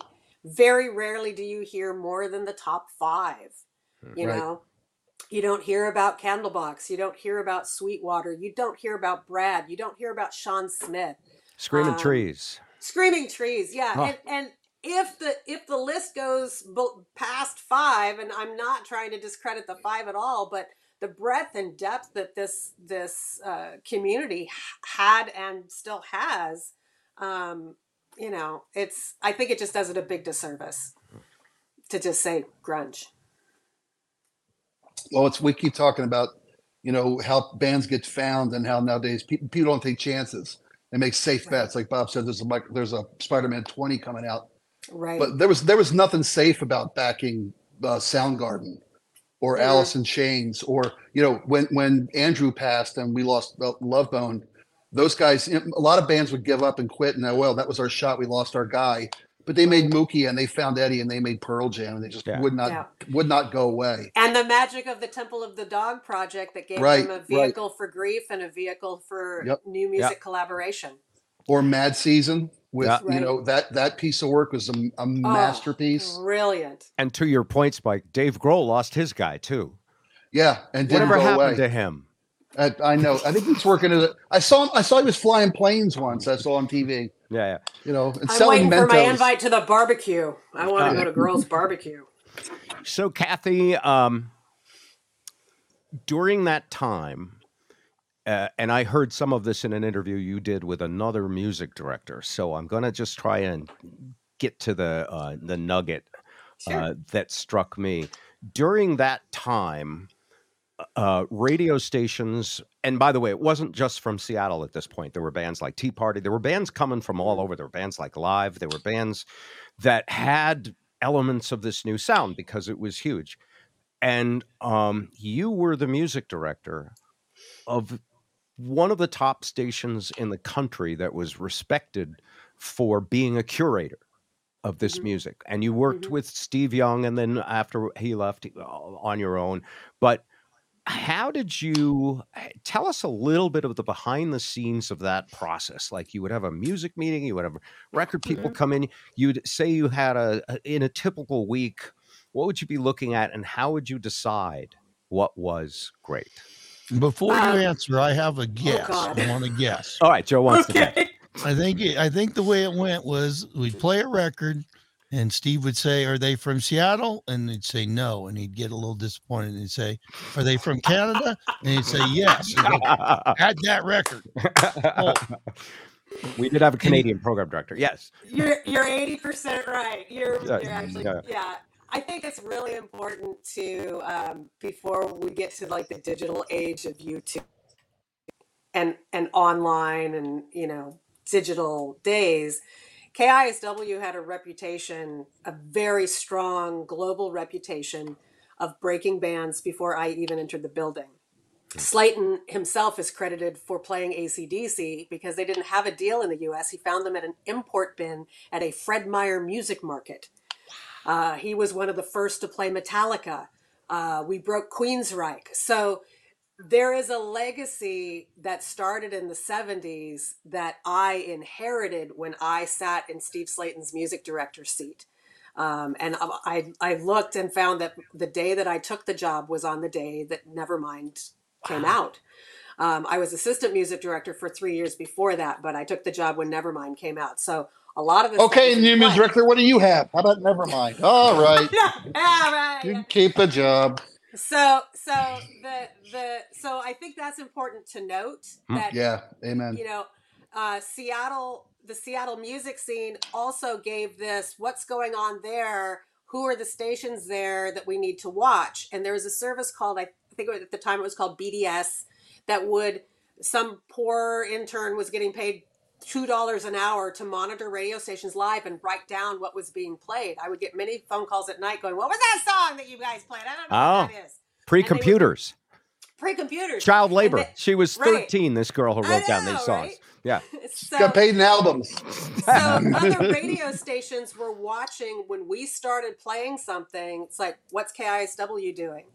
very rarely do you hear more than the top five you Right. know you don't hear about candlebox you don't hear about sweetwater you don't hear about brad you don't hear about shawn smith Screaming Um, trees. Screaming trees, yeah. Huh. And and if the if the list goes b- past five, and I'm not trying to discredit the five at all, but the breadth and depth that this this uh, community had and still has, um, you know, it's I think it just does it a big disservice to just say grunge. Well, it's we keep talking about, you know, how bands get found and how nowadays people, people don't take chances. and make safe Right. bets. Like Bob said, there's a there's a Spider-Man 20 coming out, Right. but there was there was nothing safe about backing uh, Soundgarden or Mhm. Alice in Chains or you know when when Andrew passed and we lost uh, Lovebone. Those guys, you know, a lot of bands would give up and quit, and uh, well, that was our shot. We lost our guy, but they made Mookie and they found Eddie and they made Pearl Jam and they just Yeah. would not Yeah. would not go away. And the magic of the Temple of the Dog project that gave Right, them a right. vehicle for grief and a vehicle for Yep. new music collaboration. Or Mad Season with Yeah. you Right. know that that piece of work was a, a Oh, masterpiece. Brilliant. And to your point, Spike, Dave Grohl lost his guy too. Yeah, and didn't Whatever go happened away. to him? I, I know. I think he's working at. A, I saw him. I saw he was flying planes once. I saw on TV. Yeah, yeah. You know, and I'm selling waiting for my invite to the barbecue. I want to go to Grohl's barbecue. So, Kathy, um, during that time, uh, and I heard some of this in an interview you did with another music director. So I'm going to just try and get to the uh, the nugget Sure. uh, that struck me during that time. Uh, radio stations, and by the way, it wasn't just from Seattle at this point. There were bands like Tea Party. There were bands coming from all over. There were bands like Live. There were bands that had elements of this new sound because it was huge. And um, you were the music director of one of the top stations in the country that was respected for being a curator of this Mhm. music. And you worked Mhm. with Steve Young, and then after he left, uh, on your own. But how did you tell us a little bit of the behind the scenes of that process? Like you would have a music meeting, you would have record people come in, you'd say you had a, a in a typical week, what would you be looking at and how would you decide what was great? Before you Um, answer, I have a guess. God. I want to guess. All right, Joe wants to guess. Okay. I think it, I think the way it went was we'd play a record, and Steve would say, "Are they from Seattle?" And they'd say no, and he'd get a little disappointed. And he'd say, "Are they from Canada?" And he'd say yes. He'd go, Add that record. Oh. we did have a Canadian program director. Yes. You're you're eighty percent right. You're, Yeah, you're actually yeah. yeah. I think it's really important to um, before we get to like the digital age of YouTube and and online and you know digital days. KISW had a reputation, a very strong global reputation of breaking bands before I even entered the building. Slaton himself is credited for playing ACDC because they didn't have a deal in the US. He found them at an import bin at a Fred Meyer music market. Uh, he was one of the first to play Metallica. Uh, we broke Queensryche. So there is a legacy that started in the 70s that I inherited when I sat in Steve Slaton's music director seat. Um, and I, I looked and found that the day that I took the job was on the day that Nevermind came out. Um, I was assistant music director for three years before that, but I took the job when Nevermind came out. So a lot of this. Okay, new music director, what do you have? How about Nevermind? All right, yeah, right. you can keep a job. So, so the the so I think that's important to note Hmm. that Yeah, amen. you know, uh, Seattle, the Seattle music scene also gave this what's going on there. Who are the stations there that we need to watch? And there was a service called, I think at the time it was called BDS, that would, some poor intern was getting paid $2 an hour to monitor radio stations live and write down what was being played. I would get many phone calls at night going, What was that song that you guys played? I don't know Oh. what that is. Pre computers, Pre computers. child labor. they- she was right. 13, this girl who I wrote down these songs. right? Yeah. so, Got paid in albums. so other radio stations were watching when we started playing something it's like what's kisw doing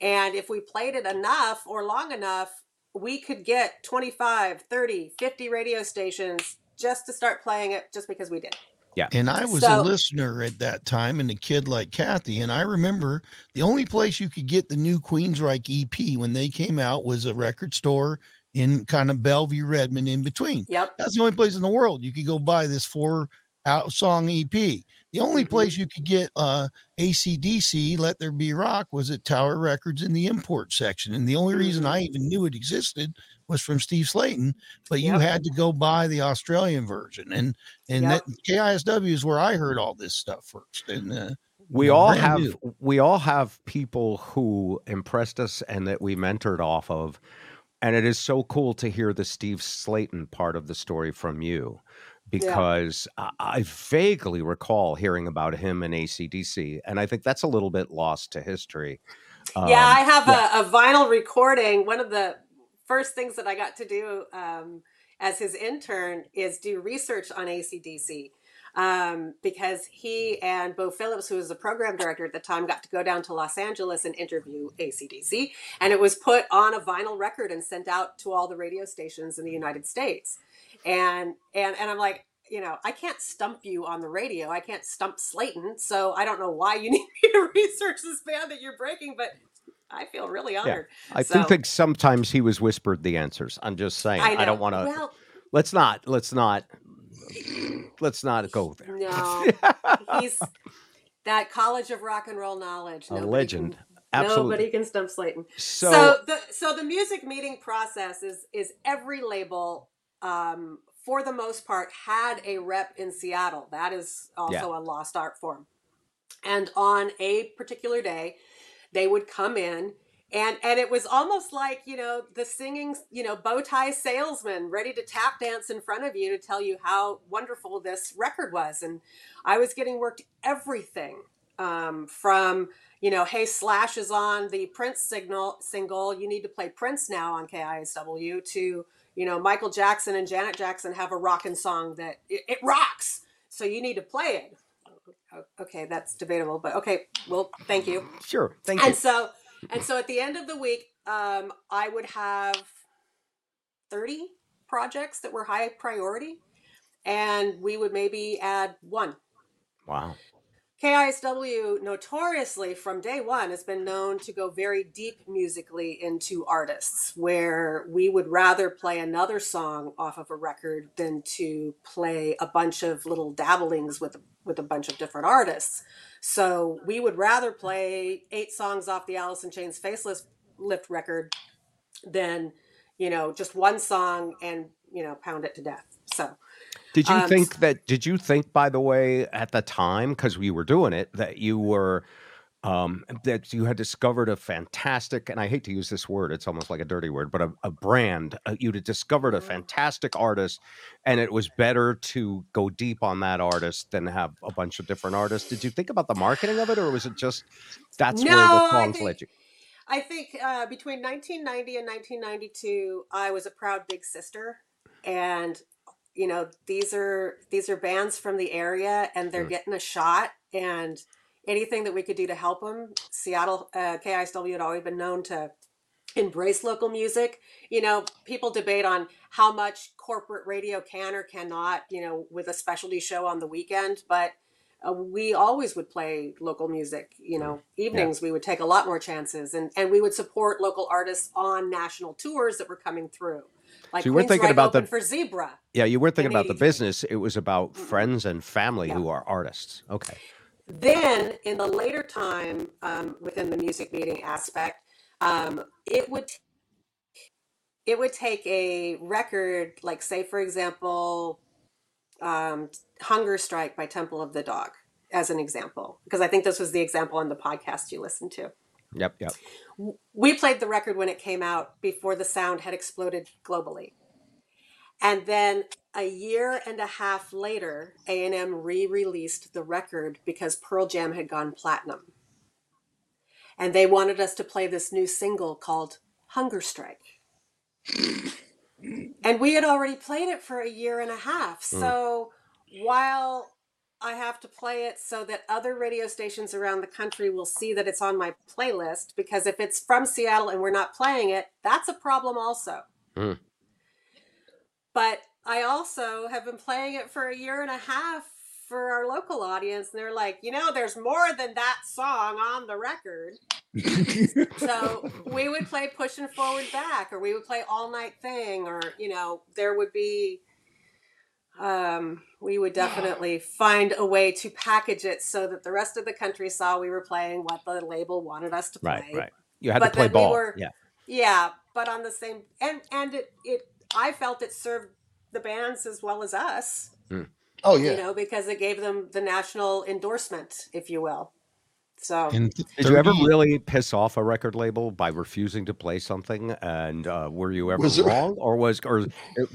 and if we played it enough or long enough we could get 25 30 50 radio stations just to start playing it just because we did Yeah. And I was So- a listener at that time and a kid like Cathy. And I remember the only place you could get the new Queensryche EP when they came out was a record store in kind of Bellevue, Redmond, in between. yep That's the only place in the world you could go buy this four out song EP. The only Mhm. place you could get uh, ACDC, Let There Be Rock, was at Tower Records in the import section. And the only reason I even knew it existed was from Steve Slaton, but you Yep. had to go buy the Australian version. And and Yep. that KISW is where I heard all this stuff first. And uh, we all have new. we all have people who impressed us and that we mentored off of and it is so cool to hear the steve slaton part of the story from you because I, I vaguely recall hearing about him in acdc and i think that's a little bit lost to history yeah Um, i have A, a vinyl recording one of the first things that i got to do um, as his intern is do research on acdc um, because he and Beau Phillips, who was the program director at the time, got to go down to Los Angeles and interview ACDC. And it was put on a vinyl record and sent out to all the radio stations in the United States. And and and I'm like, you know, I can't stump you on the radio. I can't stump Slaton. So I don't know why you need me to research this band that you're breaking, but I feel really honored. I So- do think sometimes he was whispered the answers. I'm just saying. I, know. don't want to. Well, let's not. Let's not. Let's not go there. no, he's that College of Rock and Roll knowledge. a Nobody legend. Can, Absolutely. Nobody can stump Slaton. So, So, the so the music meeting process is is every label um, for the most part had a rep in Seattle. That is also a lost art form. And on a particular day, they would come in and and it was almost like you know the singing you know bow tie salesman ready to tap dance in front of you to tell you how wonderful this record was and i was getting worked everything um, from you know hey slash is on the prince signal single you need to play prince now on kisw to you know michael jackson and janet jackson have a rockin' song that it, it rocks so you need to play it okay that's debatable but okay well thank you sure. Thank you. and so and so at the end of the week um, i would have 30 projects that were high priority and we would maybe add one Wow. KISW notoriously from day one has been known to go very deep musically into artists, where we would rather play another song off of a record than to play a bunch of little dabblings with with a bunch of different artists. So we would rather play eight songs off the Alice in Chains Faceless Lift record than you know just one song and you know pound it to death. So Did you Um, think that? Did you think, by the way, at the time, because we were doing it, that you were um, that you had discovered a fantastic, and I hate to use this word, it's almost like a dirty word, but a, a brand. Uh, you'd discovered a Mhm. fantastic artist, and it was better to go deep on that artist than have a bunch of different artists. Did you think about the marketing of it, or was it just that's where the songs led you? I think uh, between 1990 and 1992, I was a proud big sister, and you know these are these are bands from the area, and they're Mm. getting a shot, and anything that we could do to help them. Seattle uh, KISW had always been known to embrace local music. You know, people debate on how much corporate radio can or cannot, you know, with a specialty show on the weekend, but uh, we always would play local music. You know, evenings we would take a lot more chances, and and we would support local artists on national tours that were coming through. Like So you weren't thinking about the- for Zebra. Yeah, you weren't thinking in about the business; it was about friends and family Yeah. who are artists. Okay. Then, in the later time, um, within the music meeting aspect, um, it would it would take a record, like say, for example, um, "Hunger Strike" by Temple of the Dog, as an example, because I think this was the example on the podcast you listened to. Yep. Yep. We played the record when it came out before the sound had exploded globally. And then a year and a half later, A&M re-released the record because Pearl Jam had gone platinum. And they wanted us to play this new single called Hunger Strike. and we had already played it for a year and a half. Hmm. So while I have to play it so that other radio stations around the country will see that it's on my playlist because if it's from Seattle and we're not playing it, that's a problem also. Mm. But I also have been playing it for a year and a half for our local audience and they're like, "You know, there's more than that song on the record." so we would play pushing forward back or we would play all night thing or you know there would be um, we would definitely find a way to package it so that the rest of the country saw we were playing what the label wanted us to play Right. Right. You had But to play then we ball. were- yeah. yeah but on the same and and it it i felt it served the bands as well as us oh yeah. you know because it gave them the national endorsement if you will so In Did you ever really piss off a record label by refusing to play something? And uh, were you ever Was there- wrong, or was or uh,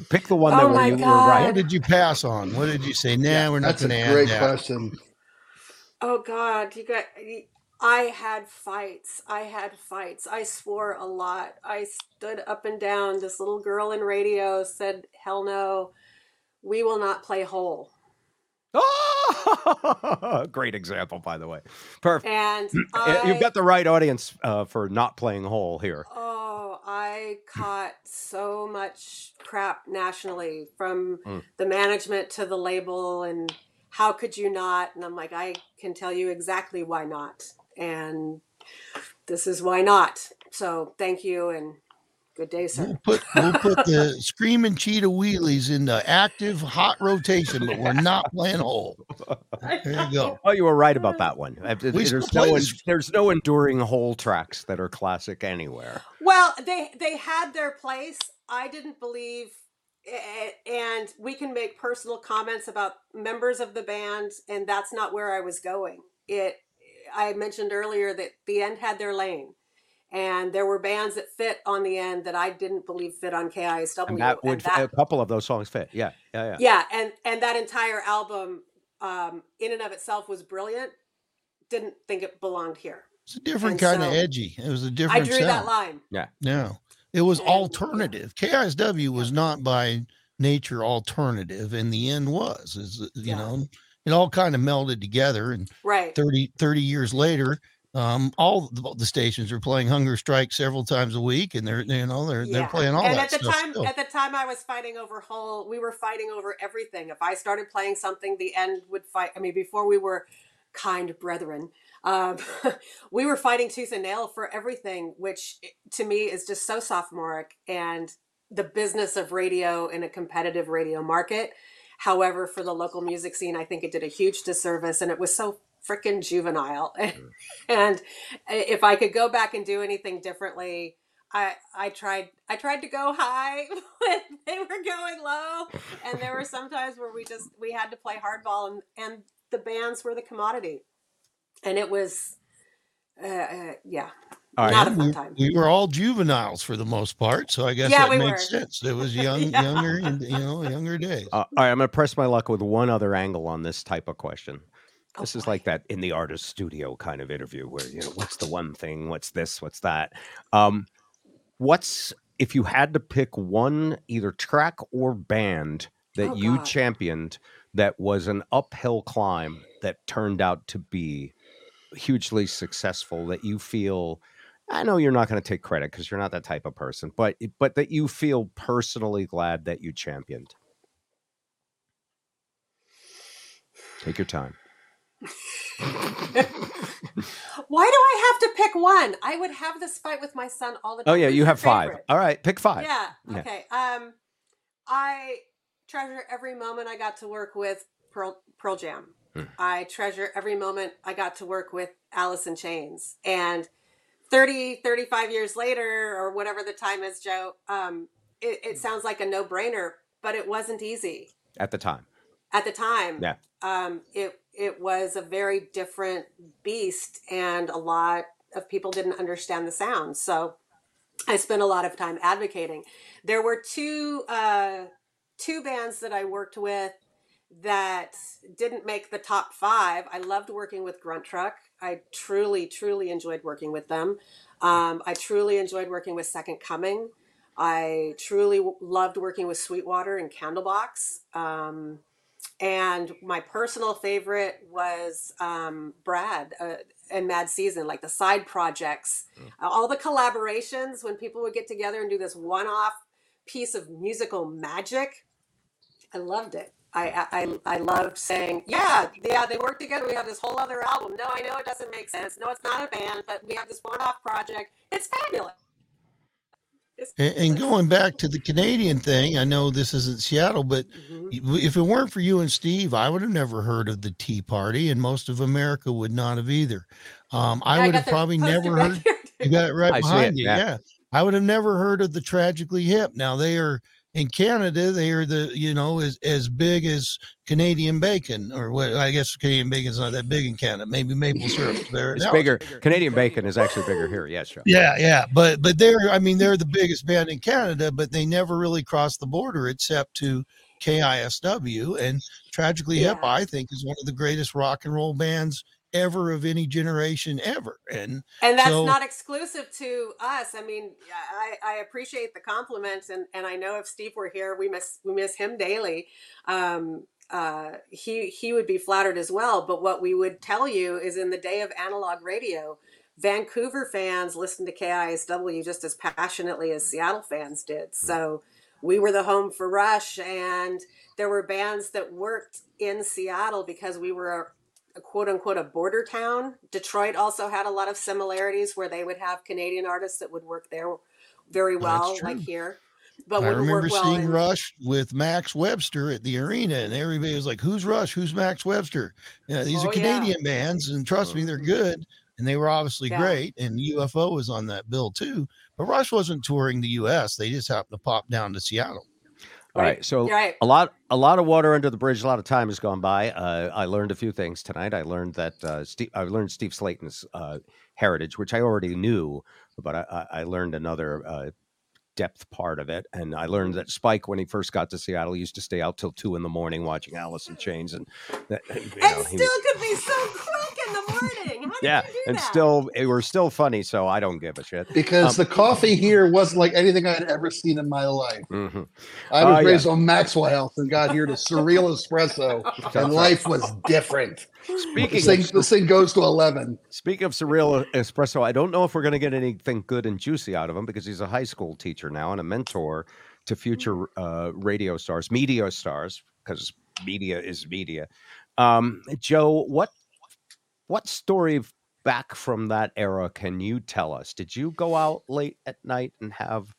pick the one Oh that where my you were right? What did you pass on? What did you say? Nah, Yeah, we're not going to great add that. question. Oh God, you got. I had fights. I had fights. I swore a lot. I stood up and down. This little girl in radio said, "Hell no, we will not play Hole." Oh, great example, by the way. Perfect. And Uh, You've got the right audience uh, for not playing hole here. Oh, I caught so much crap nationally from Mm. the management to the label and how could you not? And I'm like, I can tell you exactly why not. And this is why not. So thank you and good day, sir. We'll put we'll put the screaming cheetah wheelies into active hot rotation, but we're not playing hole. There you go. Oh, you were right about that one. Th- We still There's no, en- there's no enduring hole tracks that are classic anywhere. Well, they they had their place. I didn't believe it, and we can make personal comments about members of the band and that's not where I was going. It I mentioned earlier that the end had their lane. And there were bands that fit on the end that I didn't believe fit on KISW. And that would, and that- a couple of those songs fit. Yeah, yeah, yeah. yeah, and and that entire album, um, in and of itself, was brilliant. Didn't think it belonged here. It's a different And kind of edgy. It was a different I drew sound. that line. Yeah. No, it was And- yeah. alternative. KISW was not by nature alternative, and the end was. Is you Yeah. know, it all kind of melded together, and Right. 30, 30 years later. Um, all the, stations are playing Hunger Strike several times a week, and they're you know they're they're playing all and at the time still. at the time i was fighting over hole we were fighting over everything if i started playing something the end would fight i mean before we were kind brethren um, we were fighting tooth and nail for everything which eh, to me is just so sophomoric and the business of radio in a competitive radio market however for the local music scene i think it did a huge disservice and it was so freaking juvenile and if i could go back and do anything differently I I tried I tried to go high when they were going low, and there were some times where we just we had to play hardball, and and the bands were the commodity, and it was, uh, uh, yeah, All not right. a fun we, time. we were all juveniles for the most part, so I guess Yeah, that we makes were. sense. It was young, Yeah. younger, you know, younger days. Uh, all right, I'm going to press my luck with one other angle on this type of question. Oh, This is boy. like that in the artist studio kind of interview where, you know, what's the one thing? What's this? What's that? Um, what's, if you had to pick one either track or band that Oh, you God. championed that was an uphill climb that turned out to be hugely successful that you feel I know you're not going to take credit because you're not that type of person, but but that you feel personally glad that you championed. Take your time. Why do I have to pick one? I would have this fight with my son all the time. Oh yeah, you have five. favorite? All right, pick five. Yeah. Yeah. Okay. Um, I treasure every moment I got to work with Pearl Pearl Jam. Hmm. I treasure every moment I got to work with Alice in Chains. And 30, 35 years later, or whatever the time is, Joe, um, it, it sounds like a no brainer, but it wasn't easy At the time. at the time. Yeah. Um, it it was a very different beast, and a lot of people didn't understand the sound. So I spent a lot of time advocating. There were two uh, two bands that I worked with that didn't make the top five. I loved working with Grunt Truck. I truly, truly enjoyed working with them. Um, I truly enjoyed working with Second Coming. I truly w- loved working with Sweetwater and Candlebox. Um, and my personal favorite was um, Brad uh, and Mad Season, like the side projects, uh, all the collaborations when people would get together and do this one-off piece of musical magic. I loved it. I, I I loved saying, yeah, yeah, they work together. We have this whole other album. No, I know it doesn't make sense. No, it's not a band, but we have this one-off project. It's fabulous. It's And, and going back to the Canadian thing, I know this isn't Seattle, but Mhm. if it weren't for you and Steve, I would have never heard of the Tea Party, and most of America would not have either. Um, I Yeah, would got have probably never back heard. here, You got it right I behind it, you. yeah. Yeah. I would have never heard of the Tragically Hip. Now they are in Canada. They are the you know as as big as Canadian bacon, or what? I guess Canadian bacon's not that big in Canada. Maybe maple syrup. There, It's now bigger. Canadian bacon is actually bigger here. Yes, sure. Yeah, yeah, but but they're I mean they're the biggest band in Canada, but they never really crossed the border except to KISW. And Tragically Hip, I think, is one of the greatest rock and roll bands ever of any generation ever. And And that's So- not exclusive to us. I mean, I, I appreciate the compliments, and, and I know if Steve were here, we miss we miss him daily. Um, uh, he he would be flattered as well. But what we would tell you is, in the day of analog radio, Vancouver fans listened to KISW just as passionately as Seattle fans did. So we were the home for Rush, and there were bands that worked in Seattle because we were a, a quote unquote a border town. Detroit also had a lot of similarities where they would have Canadian artists that would work there very well, like here. But I remember work well seeing in- Rush with Max Webster at the arena, and everybody was like, "Who's Rush? Who's Max Webster?" Yeah, these Oh, are yeah. Canadian bands, and trust me, they're mm-hmm. good, and they were obviously Yeah. great. And UFO was on that bill too, but Rush wasn't touring the U.S. They just happened to pop down to Seattle. All right. So Right. a lot a lot of water under the bridge. A lot of time has gone by. Uh, I learned a few things tonight. I learned that uh, Steve. I learned Steve Slaton's uh, heritage, which I already knew, but I, I learned another uh, depth part of it. And I learned that Spike, when he first got to Seattle, used to stay out till two in the morning watching Alice in Chains, and that, you know, and still was- could be so in the morning. How did yeah, you do and that? still it were still funny. So I don't give a shit. because Um, the coffee here wasn't like anything I'd ever seen in my life. Mhm. I was yeah. raised on Maxwell House and got here to Surreal Espresso, and life was different. Speaking This thing, of, this thing goes to eleven. Speaking of surreal espresso, I don't know if we're going to get anything good and juicy out of him because he's a high school teacher now and a mentor to future uh, radio stars, media stars, because media is media. Um, Joe, what what story back from that era can you tell us? Did you go out late at night and have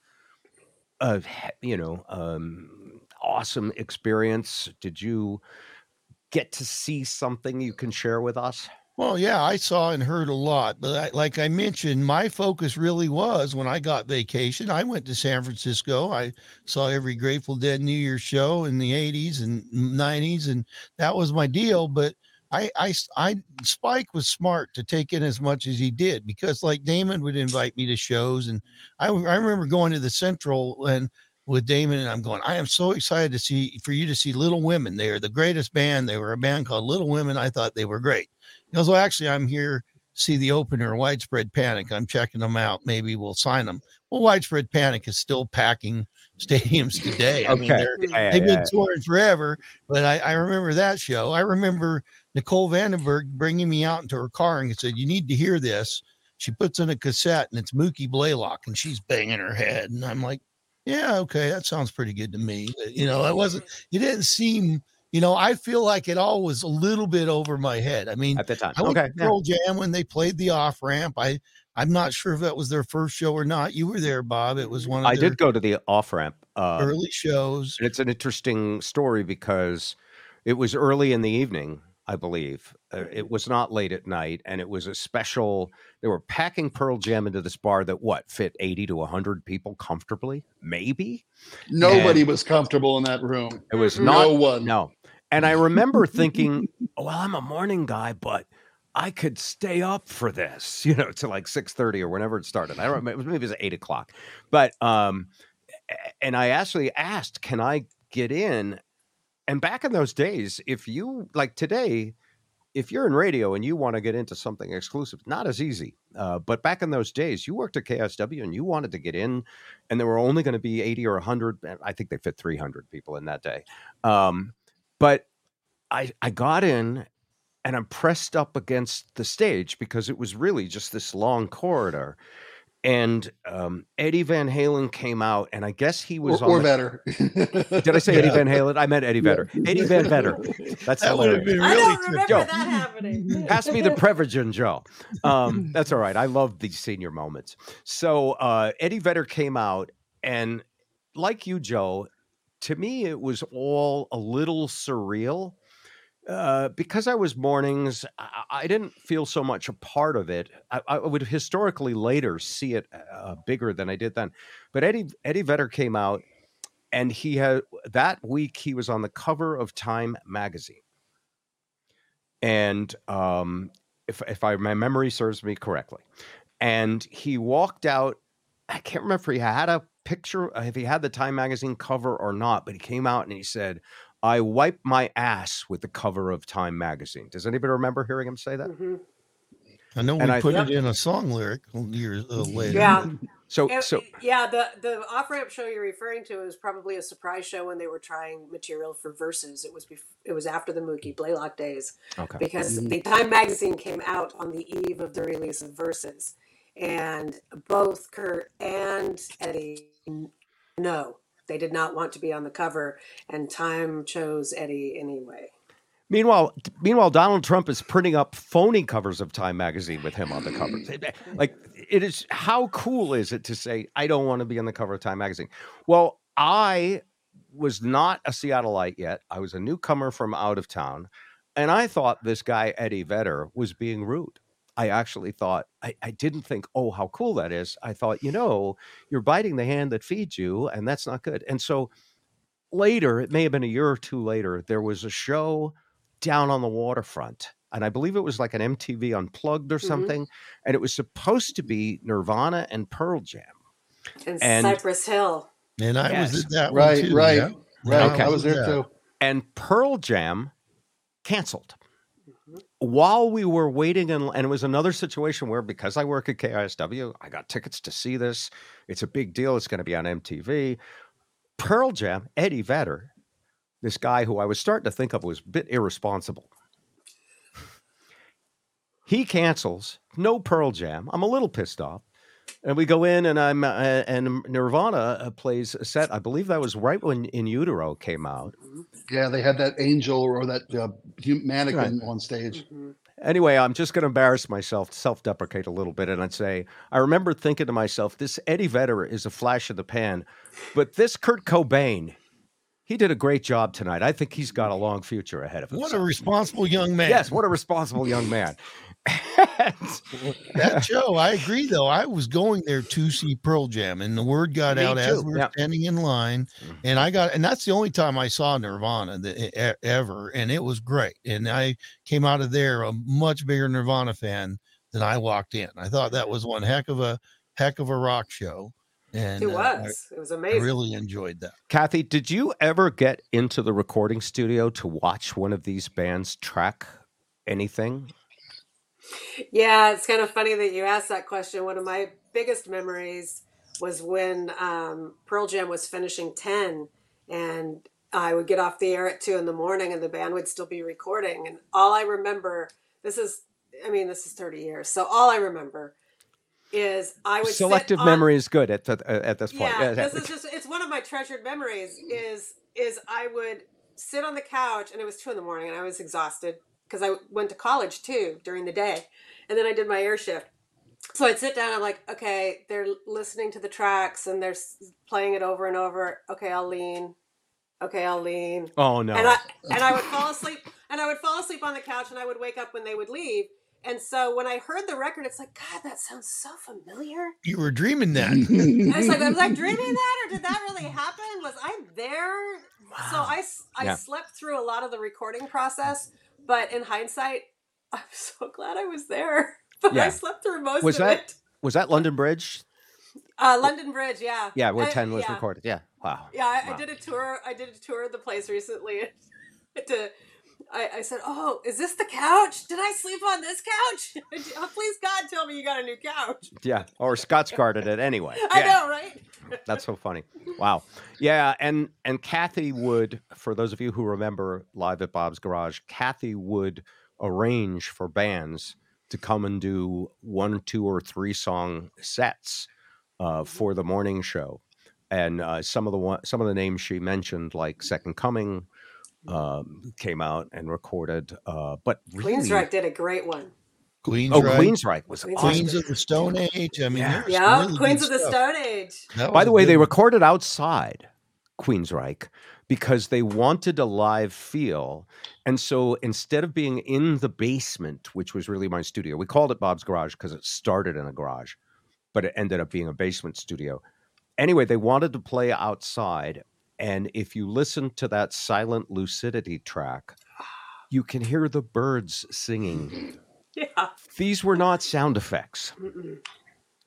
a you know um, awesome experience? Did you get to see something you can share with us? Well, yeah, I saw and heard a lot, but I, like I mentioned, my focus really was when I got vacation. I went to San Francisco. I saw every Grateful Dead New Year's show in the '80s and '90s, and that was my deal. But I, I, I- Spike was smart to take in as much as he did because, like, Damon would invite me to shows, and I, I remember going to the Central and with Damon, and I'm going, I am so excited to see for you to see Little Women. They are the greatest band. They were a band called Little Women. I thought they were great. He goes, Well, actually, I'm here to see the opener, Widespread Panic. I'm checking them out. Maybe we'll sign them. Well, Widespread Panic is still packing stadiums today. I mean, Okay. they're, Yeah, they've yeah, been touring forever, but I, I remember that show. I remember Nicole Vandenberg bringing me out into her car and said, You need to hear this. She puts in a cassette and it's Mookie Blaylock and she's banging her head. And I'm like, Yeah, okay, that sounds pretty good to me. You know, it wasn't, it didn't seem, you know, I feel like it all was a little bit over my head. I mean, at the time. I went Okay. to yeah. Pearl Jam when they played the off ramp. I I'm not sure if that was their first show or not. You were there, Bob. It was one of I did go to the off ramp. Uh, early shows. it's an interesting story because it was early in the evening, I believe. Uh, it was not late at night, and it was a special. They were packing Pearl Jam into this bar that what fit eighty to hundred people comfortably, maybe. Nobody was comfortable in that room. It was not No one. no. And I remember thinking, well, I'm a morning guy, but I could stay up for this, you know, to like six thirty or whenever it started. I don't remember. Maybe it was eight o'clock, but um, and I actually asked, can I get in? And back in those days, if you like today, if you're in radio and you want to get into something exclusive, not as easy. Uh, but back in those days, you worked at KISW and you wanted to get in, and there were only going to be 80 or 100. I think they fit 300 people in that day. Um, but I, I got in and I'm pressed up against the stage because it was really just this long corridor. And um, Eddie Van Halen came out, and I guess he was Or, on or the- better. Did I say Eddie Van Halen? I meant Eddie Vedder. Eddie Van Vedder. That's That would have hilarious. been I really don't remember Joe. that happening. Pass me the Prevagen, Joe. Um, that's all right. I love these senior moments. So uh, Eddie Vedder came out, and like you, Joe, to me it was all a little surreal. Uh, because I was mornings, I, I didn't feel so much a part of it. I, I would historically later see it uh, bigger than I did then. But Eddie Eddie Vedder came out, and he had that week he was on the cover of Time magazine and um, if if I my memory serves me correctly, and he walked out. I can't remember if he had a picture, uh, if he had the Time magazine cover or not, but he came out and he said, "I wipe my ass with the cover of Time magazine." Does anybody remember hearing him say that? Mhm. I know we And I- put Yep. it in a song lyric years uh, later. Yeah. So It- so yeah, the the off ramp show you're referring to is probably a surprise show when they were trying material for verses. It was bef- it was after the Mookie Blaylock days okay. because the Time magazine came out on the eve of the release of verses, and both Kurt and Eddie no, they did not want to be on the cover, and Time chose Eddie anyway. Meanwhile, meanwhile, Donald Trump is printing up phony covers of Time magazine with him on the cover. Mm. Like, it is how cool is it to say I don't want to be on the cover of Time magazine? Well, I was not a Seattleite yet. I was a newcomer from out of town, and I thought this guy Eddie Vedder was being rude. I actually thought I, I didn't think, oh, how cool that is. I thought, you know, you're biting the hand that feeds you, and that's not good. And so later, it may have been a year or two later, there was a show down on the waterfront. And I believe it was like an MTV Unplugged or Mhm. something. And it was supposed to be Nirvana and Pearl Jam. And, And- Cypress Hill. And I Yes. was at that Right, one too. right, yeah. Right. Okay. I was there Yeah. too. And Pearl Jam canceled. While we were waiting, in, and it was another situation where because I work at KISW, I got tickets to see this. It's a big deal. It's going to be on MTV. Pearl Jam, Eddie Vedder, this guy who I was starting to think of was a bit irresponsible. He cancels, no Pearl Jam. I'm a little pissed off. And we go in, and I'm uh, and Nirvana uh, plays a set. I believe that was right when In Utero came out. Yeah, they had that angel or that uh, hu- mannequin on stage. Mhm. Anyway, I'm just going to embarrass myself, self-deprecate a little bit, and I'd say I remember thinking to myself, "This Eddie Vedder is a flash in the pan, but this Kurt Cobain, he did a great job tonight. I think he's got a long future ahead of him." What a responsible young man. yes, what a responsible young man. that show, I agree though. I was going there to see Pearl Jam, and the word got Me out as we were yeah. standing in line. Mhm. And I got, and that's the only time I saw Nirvana that, ever, and it was great. And I came out of there a much bigger Nirvana fan than I walked in. I thought that was one heck of a heck of a rock show, and It uh, I- was. It was I amazing. really enjoyed that. Cathy, did you ever get into the recording studio to watch one of these bands track anything? Yeah, it's kind of funny that you asked that question. One of my biggest memories was when um, Pearl Jam was finishing 10, and I would get off the air at 2 in the morning, and the band would still be recording. And all I remember, this is, I mean, this is 30 years. So all I remember is I would sit Selective on- memory is good at the, at this point. yeah, this is just it's one of my treasured memories is is I would sit on the couch and it was two in the morning and I was exhausted because I went to college too during the day. And then I did my air shift. So I'd sit down, I'm like, okay, they're listening to the tracks and they're playing it over and over. Okay, I'll lean. Okay, I'll lean. oh no. And I and I would fall asleep and I would fall asleep on the couch and I would wake up when they would leave. And so when I heard the record, it's like, God, that sounds so familiar. You were dreaming that. And it's like, I was I dreaming that, or did that really happen? Was I there? So I Yeah. slept through a lot of the recording process, but in hindsight, I'm so glad I was there. But Yeah. I slept through most Was of that- it. was that London Bridge? Uh, London Bridge, yeah. Yeah, where I- 10 was yeah. recorded. Yeah. Wow. Yeah, I, Wow. I did a tour. I did a tour of the place recently. to, I, I said, "Oh, is this the couch? Did I sleep on this couch? oh, please, God, tell me you got a new couch." Yeah. Or Scott's guarded it anyway. I Yeah. know, right? That's so funny. Wow. Yeah, and and Cathy would, for those of you who remember live at Bob's Garage, Cathy would arrange for bands to come and do one, two, or three song sets uh, for the morning show. And uh, some of the one, some of the names she mentioned, like Second Coming, um, came out and recorded. Uh, but really, Queensryche did a great one. Queens, oh, right? Queensryche was Queensryche. awesome. Queens of the Stone Age. I mean, Yeah. Yeah, really Queens of the stuff. Stone Age. By the way, good they one. recorded outside Queensryche because they wanted a live feel. And so instead of being in the basement, which was really my studio, we called it Bob's Garage because it started in a garage, but it ended up being a basement studio. Anyway, they wanted to play outside. And if you listen to that silent lucidity track, you can hear the birds singing. Yeah. These were not sound effects, Mm-mm.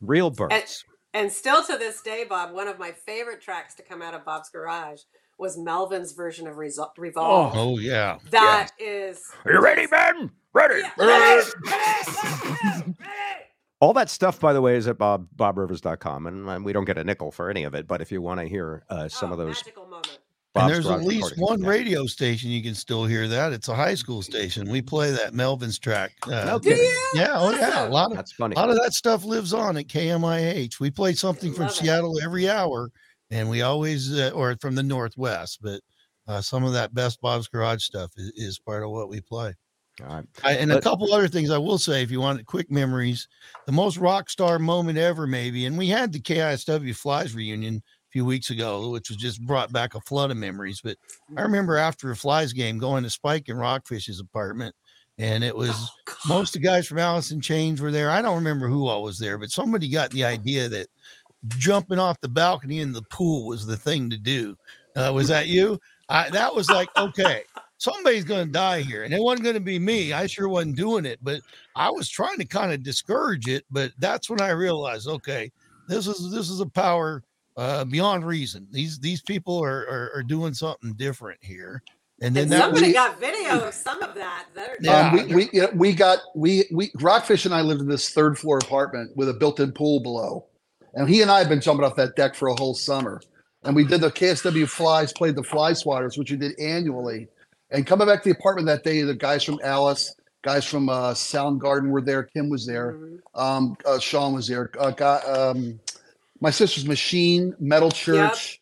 real birds. And still to this day, Bob, one of my favorite tracks to come out of Bob's Garage was Melvins version of Resol- Revolve. Oh, oh yeah. That is Are you ready, Ben? Ready. Yeah, ready, ready, ready. All that stuff, by the way, is at bob bobrivers.com, and um, we don't get a nickel for any of it. But if you want to hear uh, some Oh, of those, magical moment. and there's at least one yeah. radio station you can still hear that. It's a high school station. We play that Melvins track. Uh, No Do you? yeah, oh yeah. A lot of That's funny. a lot of that stuff lives on at KMIH. We play something from Love it. Seattle every hour, and we always, uh, or from the Northwest, but uh, some of that best Bob's Garage stuff is, is part of what we play. All right. I, and a couple other things I will say, if you want quick memories, the most rock star moment ever, maybe. And we had the KISW Flies reunion a few weeks ago, which was just brought back a flood of memories. But I remember after a Flies game going to Spike and Rockfish's apartment, and it was Oh, most of the guys from Alice in Chains were there. I don't remember who all was there, but somebody got the idea that jumping off the balcony in the pool was the thing to do. Uh, was that you? I, that was like, okay, somebody's going to die here. And it wasn't going to be me. I sure wasn't doing it, but I was trying to kind of discourage it. But that's when I realized, okay, this is, this is a power uh, beyond reason. These, these people are, are, are doing something different here. And then And that somebody we- got video of some of that. That- Yeah. Um, we we, you know, we got we we Rockfish and I lived in this third floor apartment with a built-in pool below, and he and I have been jumping off that deck for a whole summer. And we did the KSW Flies, played the Fly Swatters, which we did annually. And coming back to the apartment that day, the guys from Alice, guys from uh, Soundgarden were there. Kim was there. Mhm. Um, uh, Sean was there. Uh, got, um, my sister's Machine, Metal Church.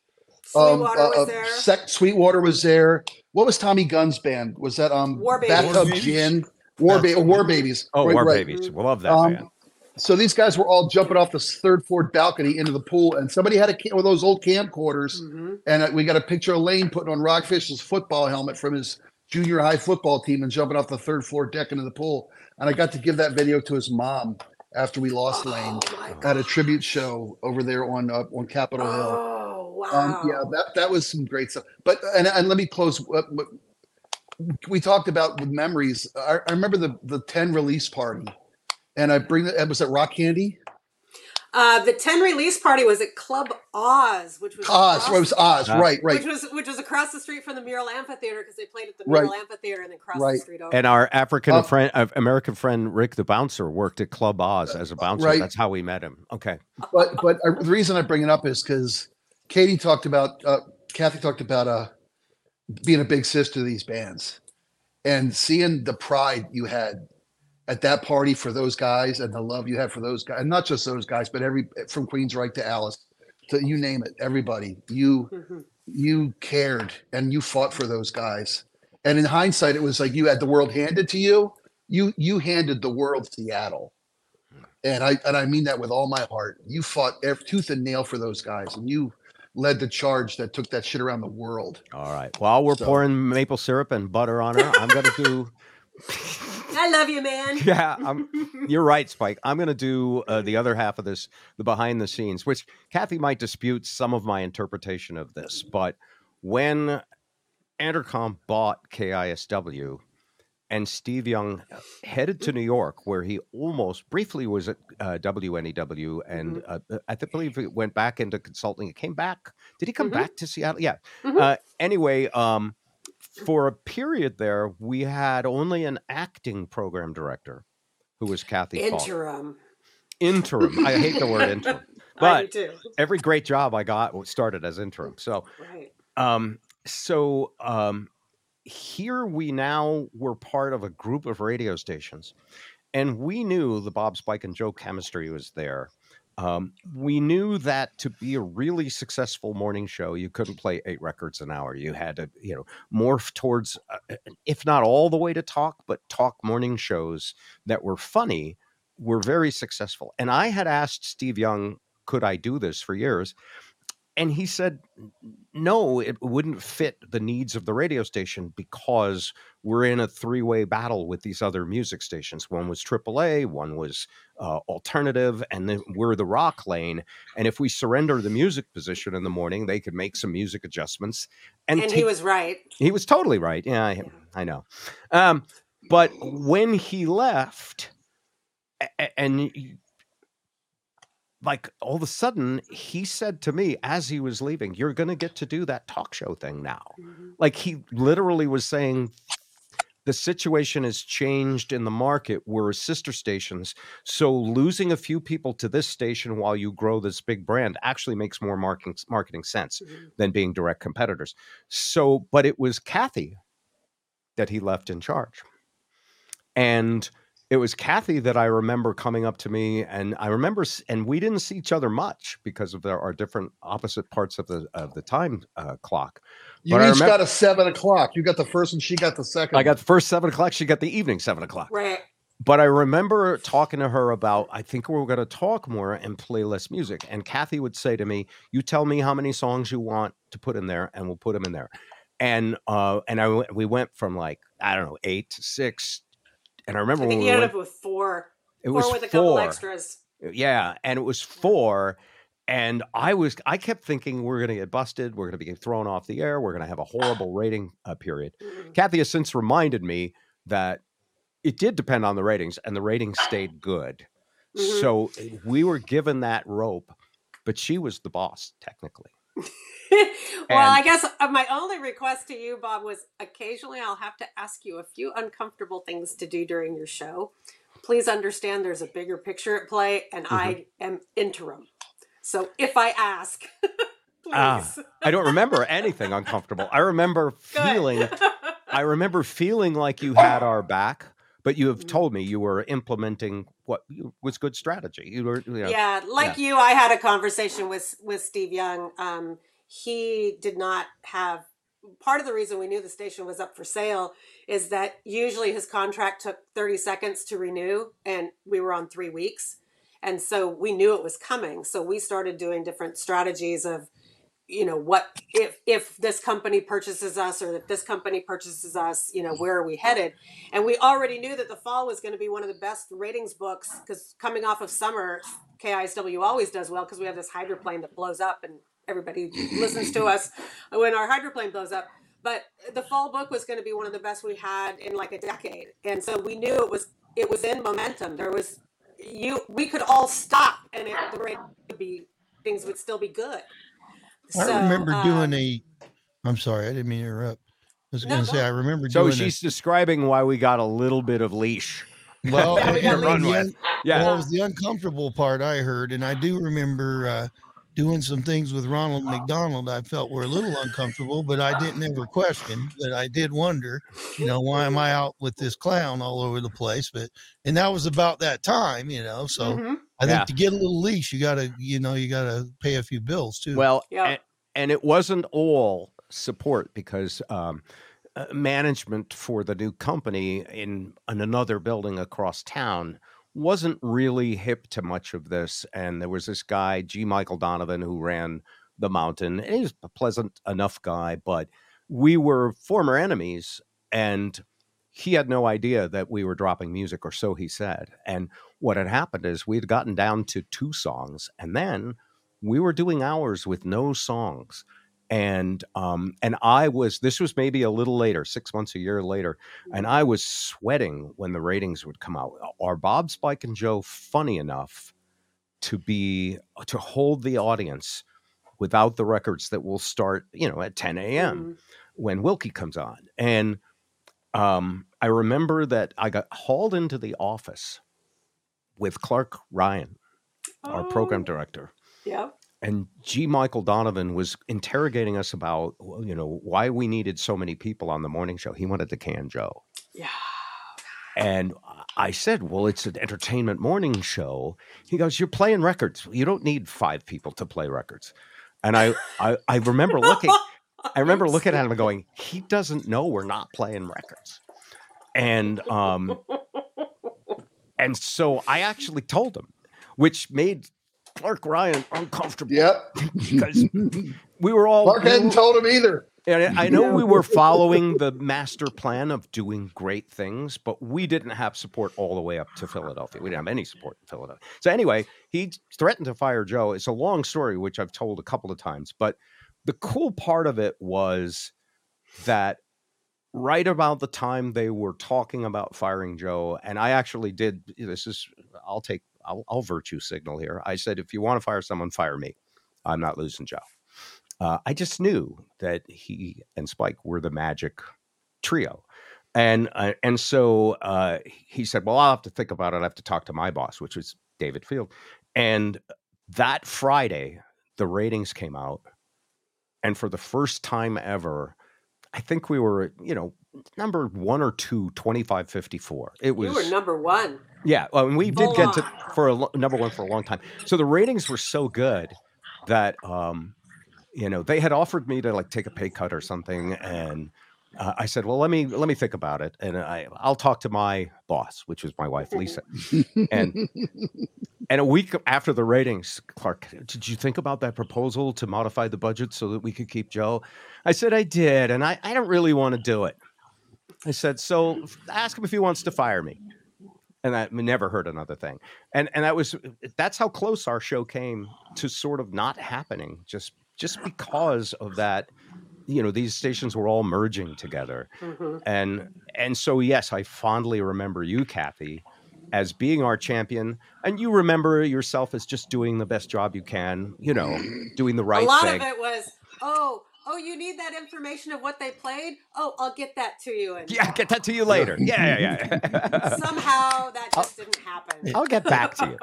um, Sweetwater uh, was uh, there. Sec- Sweetwater was there. What was Tommy Gunn's band? Was that um War Babies. Bathtub War Babies? Gin? War, ba- War. Babies. Oh, Right, War right. Babies. We love that Um, band. So these guys were all jumping off this third floor balcony into the pool, and somebody had a one of those old camcorders, Mhm. and uh, we got a picture of Layne putting on Rockfish's football helmet from his junior high football team and jumping off the third floor deck into the pool. And I got to give that video to his mom after we lost Layne Oh my at a tribute show over there on uh, on Capitol Hill. Oh wow. Um, yeah, that that was some great stuff. But and and let me close. What, we talked about with memories. I, I remember the the ten release party, and I bring the was it Rock Candy? Uh, the 10 release party was at Club Oz, which was Oz. across- it was Oz. Uh, right, right. which was which was across the street from the Mural Amphitheater because they played at the Right. Mural Amphitheater and then across Right. the street over. And our African Uh, friend, uh, American friend Rick the bouncer worked at Club Oz as a bouncer. right. That's how we met him. Okay. but but I, the reason I bring it up is because Katie talked about uh, Cathy talked about uh, being a big sister to these bands, and seeing the pride you had at that party for those guys and the love you had for those guys, and not just those guys, but every from Queensryche to Alice, to you name it, everybody. You Mhm. you cared and you fought for those guys. And in hindsight, it was like you had the world handed to you. You you handed the world Seattle. And I and I mean that with all my heart. You fought every, tooth and nail for those guys, and you led the charge that took that shit around the world. All right. While we're So- pouring maple syrup and butter on her, I'm going to do. I love you, man. Yeah, I'm, you're right, Spike. I'm going to do uh, the other half of this, the behind the scenes, which Kathy might dispute some of my interpretation of this. But when Entercom bought KISW and Steve Young headed to New York, where he almost briefly was at uh, WNEW, and uh, I believe he went back into consulting. He came back. Did he come Mhm. back to Seattle? Yeah. Mhm. Uh, anyway, um, for a period there, we had only an acting program director, who was Cathy Falk. Interim. Interim. I hate the word interim, but every great job I got started as interim. So, Right. um, so um, here we now were part of a group of radio stations, and we knew the Bob Spike and Joe chemistry was there. Um, we knew that to be a really successful morning show, you couldn't play eight records an hour. You had to, you know, morph towards, uh, if not all the way to talk, but talk morning shows that were funny were very successful. And I had asked Steve Young, could I do this for years? And he said, no, it wouldn't fit the needs of the radio station because we're in a three way battle with these other music stations. One was AAA, one was uh, alternative, and then we're the rock lane. And if we surrender the music position in the morning, they could make some music adjustments. And, And he was right. he was totally right. Yeah, I, Yeah. I know. Um, but when he left, and like all of a sudden, he said to me as he was leaving, "You're going to get to do that talk show thing now." Mhm. Like he literally was saying, the situation has changed in the market. We're sister stations. So losing a few people to this station while you grow this big brand actually makes more marketing marketing sense Mhm. than being direct competitors. So, but it was Cathy that he left in charge. And it was Cathy that I remember coming up to me, and I remember, and we didn't see each other much because of our, our different opposite parts of the of the time uh, clock. You But I each remem- got a seven o'clock. You got the first and she got the second. I got the first seven o'clock. She got the evening seven o'clock. Right. But I remember talking to her about, I think we are going to talk more and play less music. And Cathy would say to me, "You tell me how many songs you want to put in there, and we'll put them in there." And uh, and I went- we went from like I don't know eight to six, and I remember I when think we ended went, up with four. it four was with a couple extras. Yeah, and it was four. And I was, I kept thinking we're going to get busted. We're going to be thrown off the air. We're going to have a horrible rating uh, period. Mhm. Cathy has since reminded me that it did depend on the ratings, and the ratings stayed good. Mhm. So eh, we were given that rope, but she was the boss technically. well, I guess uh, my only request to you, Bob, was occasionally I'll have to ask you a few uncomfortable things to do during your show. Please understand there's a bigger picture at play, and Mm-hmm. I am interim. So if I ask, please. Ah, I don't remember anything uncomfortable. I remember feeling, I remember feeling like you had our back, but you have Mhm. told me you were implementing what was good strategy. You were, you know, yeah, like you, I had a conversation with with Steve Young. Um, he did not have part of the reason we knew the station was up for sale is that usually his contract took 30 seconds to renew and we were on three weeks. And so we knew it was coming. So we started doing different strategies of you know what if if this company purchases us or if this company purchases us you know where are we headed? And we already knew that the fall was going to be one of the best ratings books because coming off of summer kisw always does well because we have this hydroplane that blows up and everybody listens to us when our hydroplane blows up but the fall book was going to be one of the best we had in like a decade and so we knew it was it was in momentum there was you we could all stop and it, the rate would be things would still be good I remember um, doing a. I'm sorry, I didn't mean to interrupt. I was No, going to say. I remember So doing. she's describing why we got a little bit of leash. well, Yeah, we got and run the with. un- Yeah. well, it was the uncomfortable part I heard, and I do remember uh, doing some things with Ronald McDonald. I felt were a little uncomfortable, but I didn't ever question. But I did wonder, you know, why am I out with this clown all over the place? But and that was about that time, you know. So mhm. I think Yeah. to get a little leash, you gotta, you know, you gotta pay a few bills too. Well, Yeah. and, and it wasn't all support because um, uh, management for the new company in, in another building across town wasn't really hip to much of this. And there was this guy, G. Michael Donovan, who ran the mountain. And he was a pleasant enough guy, but we were former enemies. And he had no idea that we were dropping music, or so he said. And what had happened is we had gotten down to two songs, and then we were doing hours with no songs and um and i was this was maybe a little later six months a year later and i was sweating when the ratings would come out. Are bob spike and joe funny enough to be to hold the audience without the records that will start you know at 10 a.m Mhm. when wilkie comes on? And um i remember that i got hauled into the office with clark ryan our program Oh, director yeah and G. Michael Donovan was interrogating us about, you know, why we needed so many people on the morning show. He wanted to can Joe. yeah And I said, well, it's an entertainment morning show. He goes, you're playing records. You don't need five people to play records. And I, I, I remember looking, I remember looking at him and going, he doesn't know we're not playing records. And, um, and so I actually told him, which made Clark Ryan uncomfortable Yep. because we were all Clark we hadn't were- told him either. and I I know we were following the master plan of doing great things, but we didn't have support all the way up to Philadelphia. We didn't have any support in Philadelphia. So anyway, he threatened to fire Joe. It's a long story, which I've told a couple of times. But the cool part of it was that right about the time they were talking about firing Joe, and I actually did. This is I'll take I'll, I'll virtue signal here. I said, if you want to fire someone, fire me. I'm not losing Joe. Uh, I just knew that he and Spike were the magic trio. and uh, and so uh, he said, "Well, I'll have to think about it. I have to talk to my boss, which was David Field." And that Friday, the ratings came out, and for the first time ever, I think we were, you know, number one or two, 2554. It was you were number one. Yeah, well, and we did Full get to on. for a lo- number one for a long time. So the ratings were so good that um, you know they had offered me to like take a pay cut or something, and uh, I said, "Well, let me let me think about it, and I I'll talk to my boss, which was my wife Lisa." and and a week after the ratings, Clark, did you think about that proposal to modify the budget so that we could keep Joe? I said I did, and I I don't really want to do it. I said, so ask him if he wants to fire me. And I never heard another thing. And and that was that's how close our show came to sort of not happening just just because of that you know these stations were all merging together Mhm. and and so yes i fondly remember you cathy as being our champion and you remember yourself as just doing the best job you can you know doing the right thing. a lot thing of it was, oh, oh, you need that information of what they played. Oh, I'll get that to you. And yeah get that to you later yeah yeah yeah somehow that just didn't happen. i'll get back to you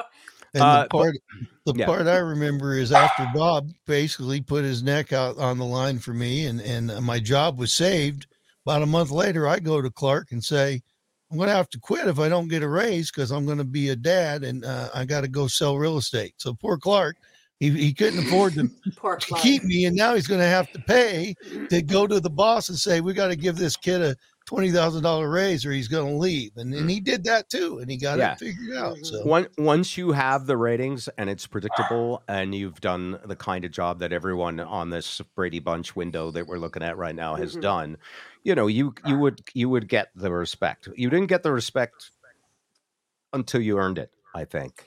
And Uh, the but- part, the yeah. part I remember is after Bob basically put his neck out on the line for me, and and uh, my job was saved. About a month later, I go to Clark and say, "I'm going to have to quit if I don't get a raise because I'm going to be a dad and uh, I got to go sell real estate." So poor Clark, he he couldn't afford to, to keep me, and now he's going to have to pay to go to the boss and say, "We got to give this kid a." Twenty thousand dollar raise, or he's going to leave, and and he did that too, and he got Yeah. it figured out. So One, once you have the ratings and it's predictable and you've done the kind of job that everyone on this Brady Bunch window that we're looking at right now has Mhm. done, you know, you you would you would get the respect. You didn't get the respect until you earned it, I think.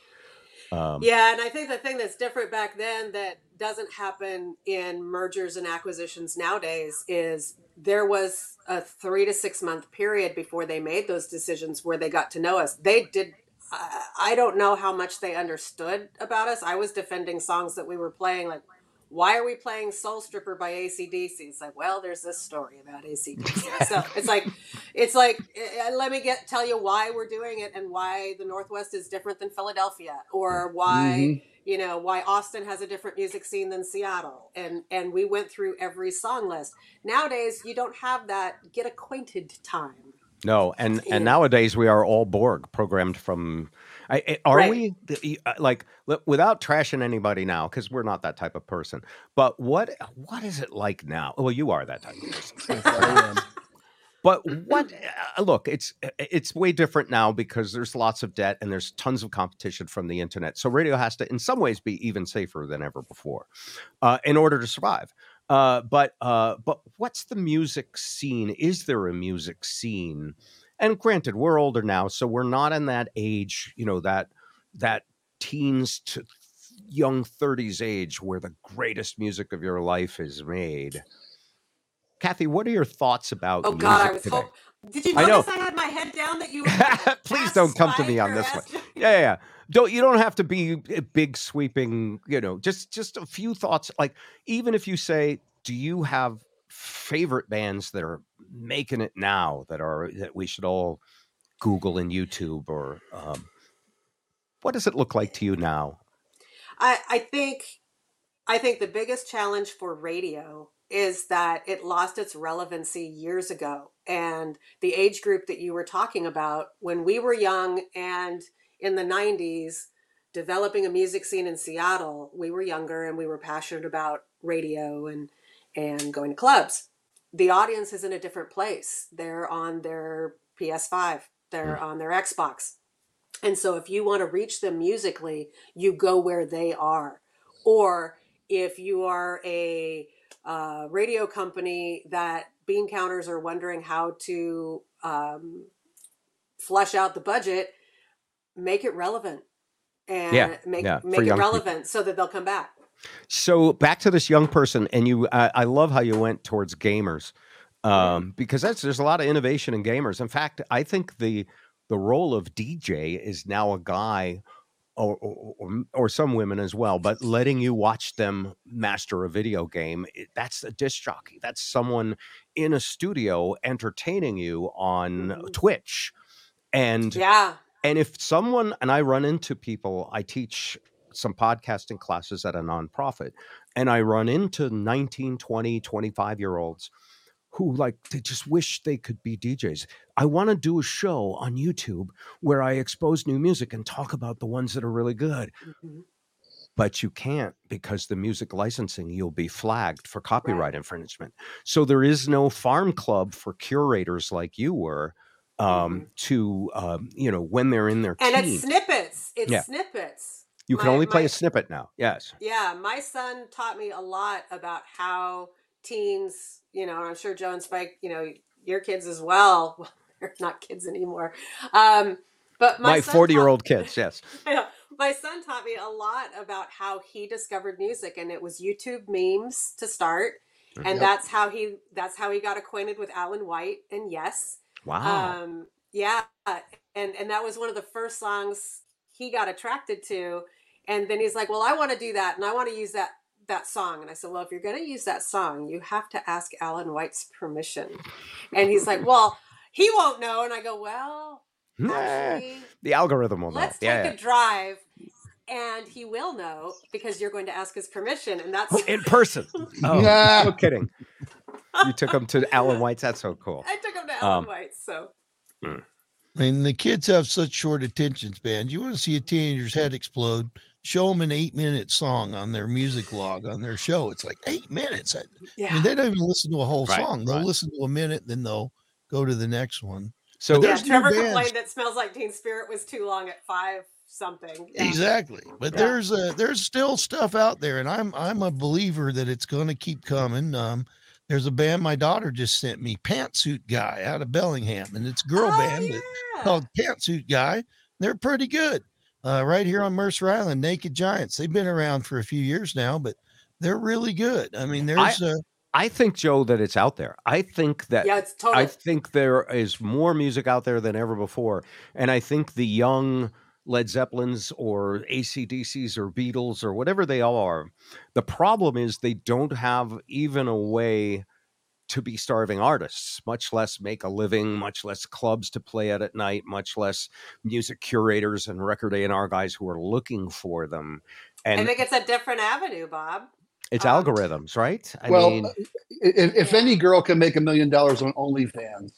Um, Yeah, and I think the thing that's different back then that doesn't happen in mergers and acquisitions nowadays is there was a three to six month period before they made those decisions where they got to know us. They did. I I don't know how much they understood about us. I was defending songs that we were playing, like, why are we playing Soul Stripper by ACDC? It's like, well, there's this story about ACDC. so it's like, it's like, uh, let me get tell you why we're doing it and why the Northwest is different than Philadelphia, or why Mhm. you know why Austin has a different music scene than Seattle, and and we went through every song list. Nowadays, you don't have that get acquainted time. No, and and nowadays we are all Borg programmed from. I, I- are Right. we The- y- uh, like without trashing anybody now because we're not that type of person. But what what is it like now? Well, you are that type of person. But what? Uh, look, it's it's way different now because there's lots of debt and there's tons of competition from the internet. So radio has to, in some ways, be even safer than ever before, uh, in order to survive. Uh, but uh, but what's the music scene? Is there a music scene? And granted, we're older now, so we're not in that age, you know, that that teens to young 30s age where the greatest music of your life is made. Cathy, what are your thoughts about Oh God, I was today? hope. Did you I notice I, had my head down that you? Please don't come to me on this one. Yeah, yeah, yeah. Don't you don't have to be a big sweeping, you know, just just a few thoughts. Like even if you say, do you have favorite bands that are making it now that are that we should all Google and YouTube or um, what does it look like to you now? I, I think I think the biggest challenge for radio is that it lost its relevancy years ago. And the age group that you were talking about, when we were young and in the 90s, developing a music scene in Seattle, we were younger and we were passionate about radio and, and going to clubs. The audience is in a different place. They're on their PS5, they're on their Xbox. And so if you want to reach them musically, you go where they are. Or if you are a uh, radio company that bean counters are wondering how to um, flush out the budget, make it relevant and Yeah, make yeah, make it young people. relevant so that they'll come back. So back to this young person, and you, I, I love how you went towards gamers, um, because that's there's a lot of innovation in gamers. In fact, I think the the role of DJ is now a guy or, or, or, some women as well, but letting you watch them master a video game, that's a disc jockey. That's someone in a studio entertaining you on Mhm. Twitch. And Yeah. and if someone and I run into people, I teach some podcasting classes at a nonprofit, and I run into 19, 20, 25 year olds who like they just wish they could be DJs. I want to do a show on YouTube where I expose new music and talk about the ones that are really good. Mhm. But you can't because the music licensing, you'll be flagged for copyright infringement. So there is no farm club for curators like you were um, to, um, you know, when they're in their And it's snippets. It's Yeah. snippets. You can my- only play my- a snippet now. Yes. Yeah, my son taught me a lot about how teens, you know, I'm sure Joe and Spike, you know, your kids as well. Well, they're not kids anymore. Um, but my, My son 40 year old kids. Yes. Yeah, my son taught me a lot about how he discovered music, and it was YouTube memes to start, and Yep. that's how he that's how he got acquainted with Alan White and Yes. Wow. Um, yeah, and and that was one of the first songs he got attracted to, and then he's like, "Well, I want to do that, and I want to use that that song." And I said, "Well, if you're going to use that song, you have to ask Alan White's permission." And he's like, "Well, he won't know." And I go, "Well, Nah, actually." Eh, the algorithm will know. let's take Yeah. a drive and he will know because you're going to ask his permission and that's in person. Oh, Nah. no kidding. You took him to Alan White's. That's so cool. i took him to alan Um, white so mm. I mean, the kids have such short attention spans. You want to see a teenager's head explode? Show them an eight-minute song on their music log on their show. It's like eight minutes. I, I mean, they don't even listen to a whole Right, song. They'll right. listen to a minute, then they'll go to the next one. So yeah there's new trevor bands. complained that smells like teen spirit was too long at five something yeah. Exactly. But Yeah. there's uh there's still stuff out there, and I'm I'm a believer that it's going to keep coming. Um, there's a band my daughter just sent me, Pantsuit Guy, out of Bellingham, and it's a girl Oh, band yeah. called Pantsuit Guy. They're pretty good. Uh, right here on Mercer Island, Naked Giants. They've been around for a few years now, but they're really good. I mean, there's uh, I think, Joe, that it's out there. I think that yeah it's totally I think there is more music out there than ever before. And I think the young Led Zeppelins or ACDCs or Beatles or whatever they all are, the problem is they don't have even a way to be starving artists, much less make a living, much less clubs to play at at night, much less music curators and record A&R guys who are looking for them. i think it's a different avenue bob it's um, algorithms, right? I well, mean, if, if any girl can make a million dollars on OnlyFans,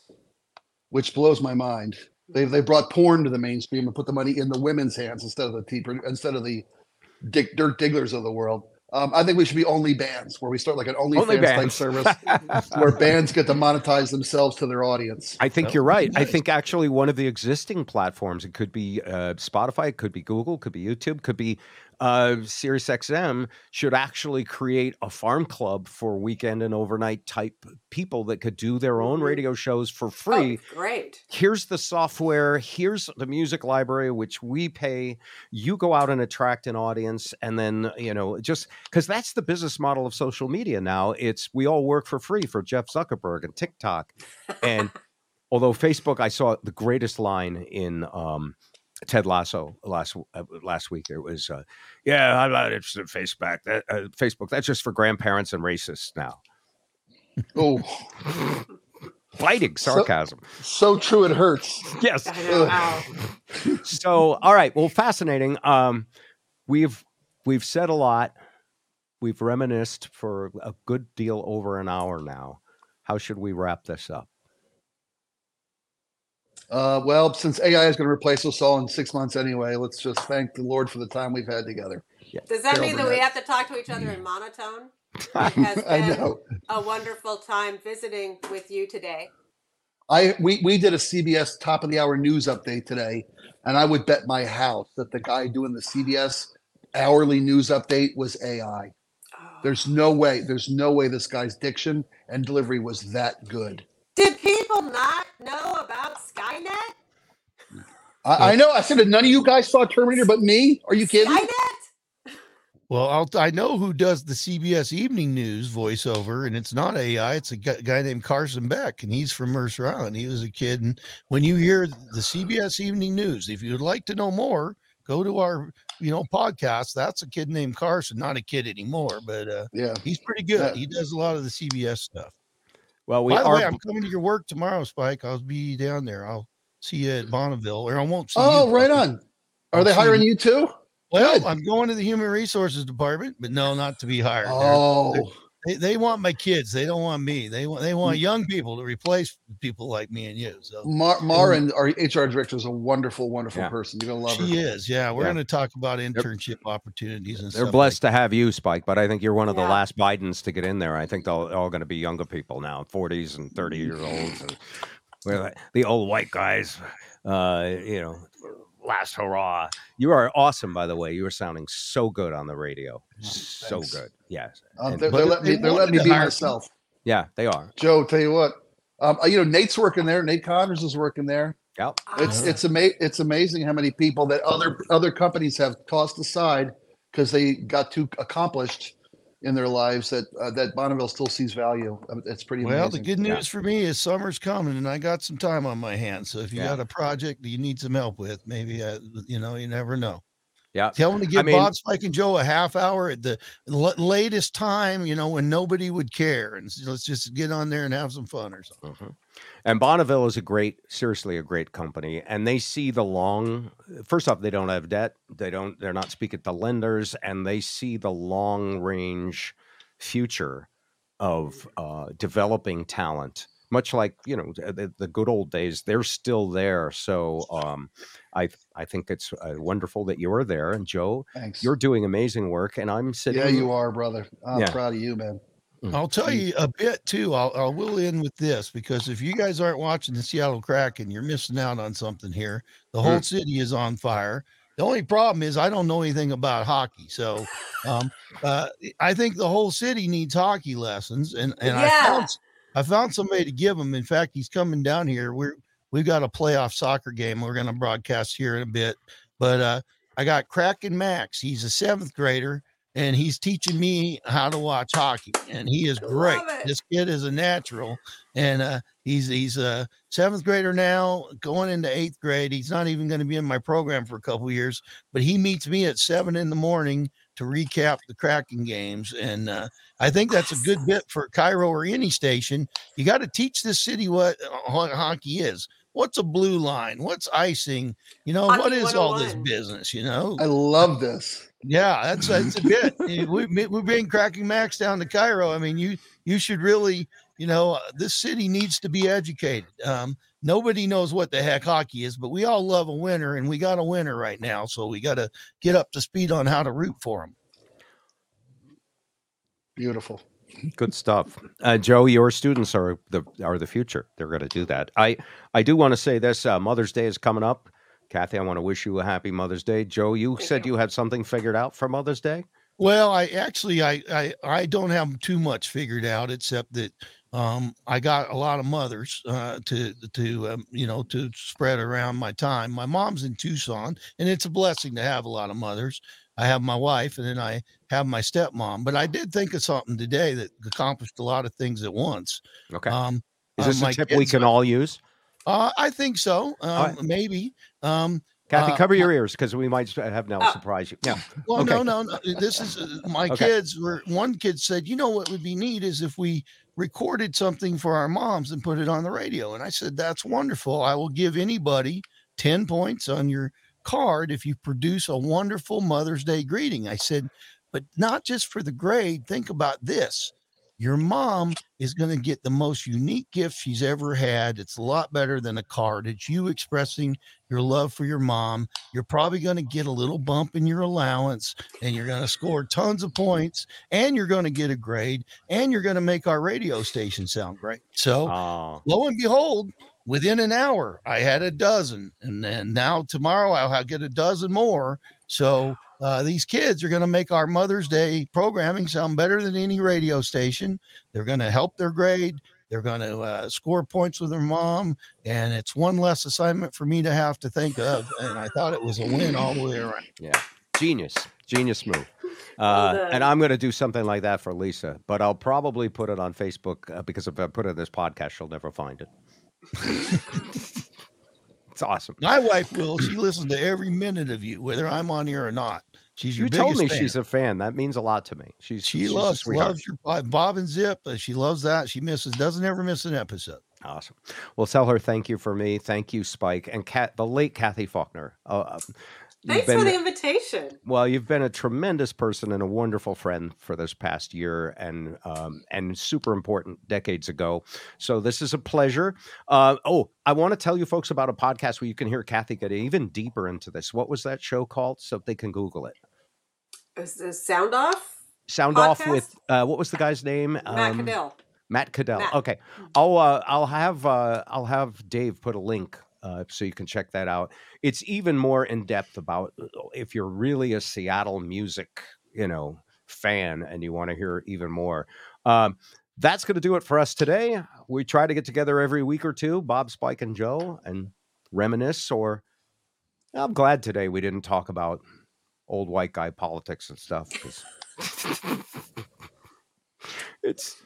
which blows my mind, they they brought porn to the mainstream and put the money in the women's hands instead of the tea, instead of the dick, dirt digglers of the world. Um, I think we should be only bands where we start like an OnlyFans type service where bands get to monetize themselves to their audience. I think That you're would be right. I think actually one of the existing platforms, it could be uh, Spotify, it could be Google, it could be YouTube, could be uh, SiriusXM, should actually create a farm club for weekend and overnight type people that could do their own Mhm. radio shows for oh, free. great Here's the software. Here's the music library, which we pay. You go out and attract an audience, and then you know, just because that's the business model of social media now. It's we all work for free for Jeff Zuckerberg and TikTok, and although Facebook, I saw the greatest line in um, Ted Lasso last uh, last week. It was, uh, "Yeah, I'm not interested in Facebook. That, uh, Facebook, that's just for grandparents and racists now." Oh, Biting sarcasm. so true it hurts. yes. I know, wow. so all right well fascinating um we've we've said a lot we've reminisced for a good deal over an hour now how should we wrap this up Uh, well, since AI is going to replace us all in six months anyway, let's just thank the Lord for the time we've had together. does that Carol mean that we have to talk to each other in monotone it has I know. a wonderful time visiting with you today I we we did a CBS top of the hour news update today, and I would bet my house that the guy doing the CBS hourly news update was AI. Oh. There's no way. There's no way this guy's diction and delivery was that good. Did people not know about Skynet? I, I know. I said that none of you guys saw Terminator, but me. Are you kidding? Skynet? Well, I'll, I know who does the CBS Evening News voiceover, and it's not AI. It's a guy, guy named Carson Beck, and he's from Mercer Island. He was a kid, and when you hear the CBS Evening News, if you'd like to know more, go to our you know podcast. That's a kid named Carson, not a kid anymore, but uh, Yeah. he's pretty good. Yeah. He does a lot of the CBS stuff. Well, we By the are. way, I'm coming to your work tomorrow, Spike. I'll be down there. I'll see you at Bonneville, or I won't see Oh, you. right on. Are I'll they hiring you. you too? Well, Good. I'm going to the human resources department, but no, not to be hired. They're- Oh, They, they want my kids. They don't want me. They want they Mm. want young people to replace people like me and you. So Mar- Marin, our HR director, is a wonderful, wonderful Yeah. person. You're gonna love she her. is. Yeah, we're Yeah. going to talk about internship opportunities and They're stuff blessed to have you, Spike, but I think you're one of the last Bidens to get in there. I think they're all going to be younger people now, 40s and 30 year olds, and we're the old white guys. Uh, you know, last hurrah! You are awesome, by the way. You are sounding so good on the radio, so good. Yes, Um, And- they're, they're letting me. they They're letting me be hire myself. yeah, they are. Joe, tell you what. Um, you know, Nate's working there. Nate Connors is working there. Yep. It's Ah. it's ama- it's amazing how many people that other other companies have tossed aside because they got too accomplished in their lives that uh, that Bonneville still sees value. That's pretty Well, the amazing. good Yeah. news for me is summer's coming, and I got some time on my hands. So if you Yeah. got a project that you need some help with, maybe uh, you know you never know. Yeah. Tell them to give mean- Bob, Spike, and Joe a half hour at the l- latest time, you know, when nobody would care, and s- let's just get on there and have some fun or something. Mhm. And Bonneville is a great, seriously, a great company, and they see the long. First off, they don't have debt. They don't. They're not speaking to lenders, and they see the long range future of uh, developing talent. Much like you know the, the good old days, they're still there. So um, I I think it's uh, wonderful that you're there, and Joe, Thanks. you're doing amazing work, and I'm sitting. yeah, you are, brother. I'm Yeah. proud of you, man. Mm. I'll tell you a bit too. I'll, I will end with this because if you guys aren't watching the Seattle Kraken, you're missing out on something here. The whole city is on fire. The only problem is I don't know anything about hockey, so um, uh, I think the whole city needs hockey lessons, and and I found I found somebody to give them. In fact, he's coming down here. We're we've got a playoff soccer game. We're going to broadcast here in a bit, but uh, I got Kraken Max. He's a seventh grader and he's teaching me how to watch hockey and he is great this kid is a natural and uh he's he's a seventh grader now going into eighth grade he's not even going to be in my program for a couple years but he meets me at seven in the morning to recap the Kraken games and uh i think that's a good bit for KIRO or any station you got to teach this city what, uh, what hockey is what's a blue line what's icing you know what Hockey is all this business you know I love this. yeah, that's that's a bit. We we bring Kraken Max down to KIRO. I mean, you you should really, you know, uh, this city needs to be educated. Um, nobody knows what the heck hockey is, but we all love a winner, and we got a winner right now. So we got to get up to speed on how to root for them. Beautiful. Good stuff, uh, Joe. Your students are the are the future. They're going to do that. I I do want to say this. Uh, Mother's Day is coming up. Cathy, I want to wish you a happy Mother's Day. Joe, you Thank said you. you had something figured out for Mother's Day. Well, I actually I I I don't have too much figured out except that um I got a lot of mothers uh to to um, you know to spread around my time. My mom's in Tucson and it's a blessing to have a lot of mothers. I have my wife and then I have my stepmom, but I did think of something today that accomplished a lot of things at once. Okay. Um is uh, this my a tip we can all use? uh I think so. Um right. maybe. Um Cathy, uh, cover your ears because we might have now Oh. surprise you. Yeah. Well, Okay. no, no, no. This is uh, my Okay. kids were one kid said, you know what would be neat is if we recorded something for our moms and put it on the radio. And I said, that's wonderful. I will give anybody 10 points on your card if you produce a wonderful Mother's Day greeting. I said, but not just for the grade. Think about this. Your mom is going to get the most unique gift she's ever had. It's a lot better than a card. It's you expressing your love for your mom. You're probably going to get a little bump in your allowance and you're going to score tons of points and you're going to get a grade and you're going to make our radio station sound great. So, Oh, lo and behold, within an hour, I had a dozen. And then now tomorrow I'll get a dozen more. So, uh, these kids are going to make our Mother's Day programming sound better than any radio station. They're going to help their grade. They're going to uh, score points with their mom. And it's one less assignment for me to have to think of. And I thought it was a win all the way around. yeah. Genius. Genius move. Uh, done. and I'm going to do something like that for Lisa, but I'll probably put it on Facebook uh, because if I put it in this podcast, she'll never find it. It's awesome. My wife will. She listens to every minute of you, whether I'm on here or not. She's your You told me fan. she's a fan. That means a lot to me. She's she she's loves loves your Bob- and Zip. uh, She loves that. She misses doesn't ever miss an episode. Awesome. Well, tell her thank you for me. Thank you, Spike, and Cat, the late Cathy Faulkner. Uh, Thanks been- for the invitation. Well, you've been a tremendous person and a wonderful friend for this past year, and um, and super important decades ago. So this is a pleasure. Uh, oh, I want to tell you folks about a podcast where you can hear Cathy get even deeper into this. What was that show called? So they can Google it. Is this sound off? Sound off with uh, what was the guy's name? Matt Um, Cadell. Matt Cadell. Matt. Okay, I'll uh, I'll have uh, I'll have Dave put a link uh, so you can check that out. It's even more in depth about uh, if you're really a Seattle music, you know, fan and you want to hear even more. Um, that's going to do it for us today. We try to get together every week or two, Bob, Spike, and Joe, and reminisce. Or I'm glad today we didn't talk about old white guy politics and stuff because it's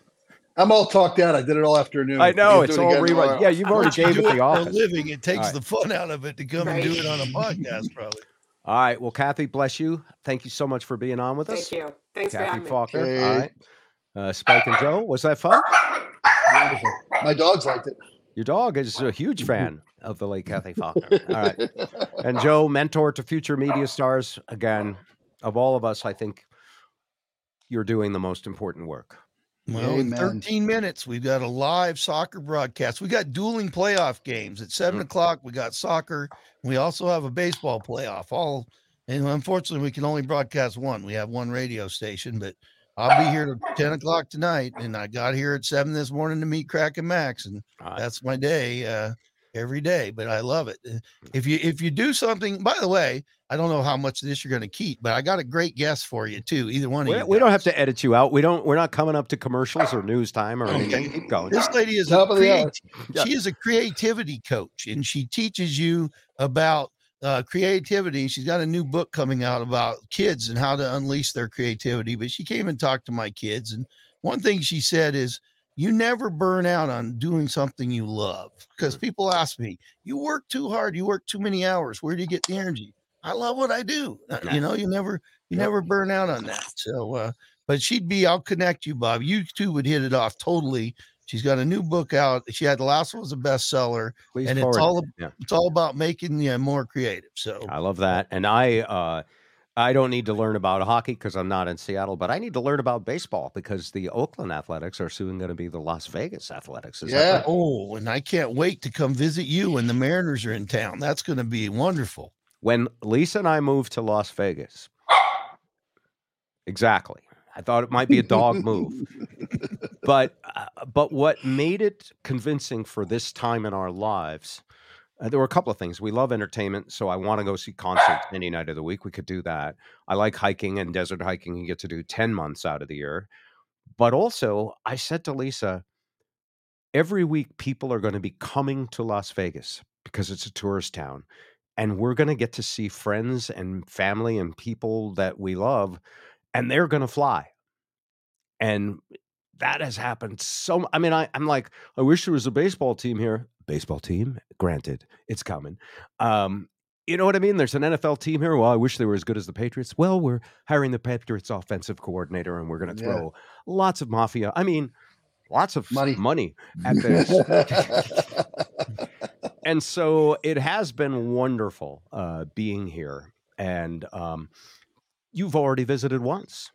I'm all talked out. I did it all afternoon. I know it's do it all again rerun. Yeah, you've already gave it the for a office. living. It takes All right. the fun out of it to come and do it on a podcast, probably. All right. Well, Cathy, bless you. Thank you so much for being on with us. Thank you. Thanks for Cathy having me. Faulkner. All Okay. right. Uh, Spike and Joe, was that fun? Wonderful. My dogs liked it. Your dog is a huge fan of the late Cathy Faulkner. All right. And Joe, mentor to future media stars. Again, of all of us, I think you're doing the most important work. Well, in 13 minutes, we've got a live soccer broadcast. We got dueling playoff games at seven o'clock. We got soccer. We also have a baseball playoff. All and unfortunately, we can only broadcast one. We have one radio station, but I'll be here till 10 o'clock tonight. And I got here at seven this morning to meet Kraken Max, and that's my day uh, every day. But I love it. Uh, If you if you do something, by the way, I don't know how much of this you're going to keep, but I got a great guest for you too. Either one of We, you. we don't have to edit you out. We don't. We're not coming up to commercials or news time or anything. Keep going. This lady is Top a of creati- Yeah. she is a creativity coach and she teaches you about uh, creativity. She's got a new book coming out about kids and how to unleash their creativity. But she came and talked to my kids, and one thing she said is, "You never burn out on doing something you love." Because people ask me, "You work too hard. You work too many hours. Where do you get the energy?" I love what I do. Uh, You know, you never you never burn out on that. So, uh, but she'd be. I'll connect you, Bob. You two would hit it off totally. She's got a new book out. She had the last one was a bestseller, Please and it's forward it. all Yeah. it's all about making you more creative. So I love that. And I uh I don't need to learn about hockey because I'm not in Seattle, but I need to learn about baseball because the Oakland Athletics are soon going to be the Las Vegas Athletics. Is Yeah. right? oh, and I can't wait to come visit you when the Mariners are in town. That's going to be wonderful. When Lisa and I moved to Las Vegas, exactly. I thought it might be a dog move, but uh, but what made it convincing for this time in our lives, uh, there were a couple of things. We love entertainment, so I want to go see concerts any night of the week. We could do that. I like hiking and desert hiking. You get to do ten months out of the year, but also I said to Lisa, every week people are going to be coming to Las Vegas because it's a tourist town and we're going to get to see friends and family and people that we love and they're going to fly and that has happened so i mean I, i'm like i wish there was a baseball team here baseball team granted it's coming um you know what i mean there's an nfl team here well i wish they were as good as the patriots well we're hiring the patriots offensive coordinator and we're going to Yeah. throw lots of mafia i mean lots of Money. money at this and so it has been wonderful uh, being here. And um, you've already visited once.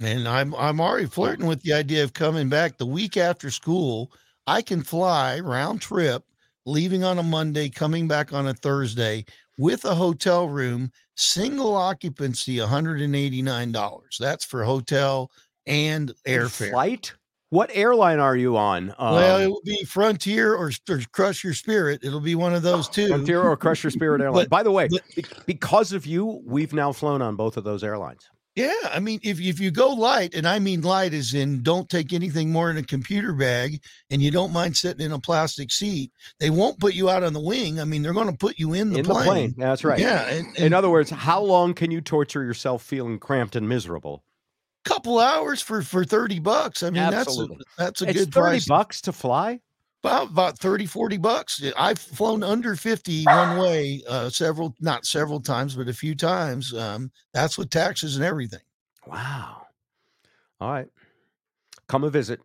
And I'm I'm already flirting with the idea of coming back the week after school. I can fly round trip, leaving on a Monday, coming back on a Thursday with a hotel room, single occupancy, $189. That's for hotel and airfare. Flight? What airline are you on? Um, well, it will be Frontier or, or Crush Your Spirit. It'll be one of those two. Frontier or Crush Your Spirit Airline. But- By the way, but- because of you, we've now flown on both of those airlines. Yeah, I mean, if if you go light, and I mean light as in don't take anything more than a computer bag, and you don't mind sitting in a plastic seat, they won't put you out on the wing. I mean, they're going to put you in the in plane. the plane. That's right. Yeah, and, In other words, how long can you torture yourself feeling cramped and miserable? couple hours for for thirty bucks. I mean, Absolutely. that's a, that's a it's good 30 price. bucks to fly? About, about 30, 40 bucks. I've flown under 50 one way uh, several, not several times, but a few times. Um, that's with taxes and everything. Wow. All right. Come and visit.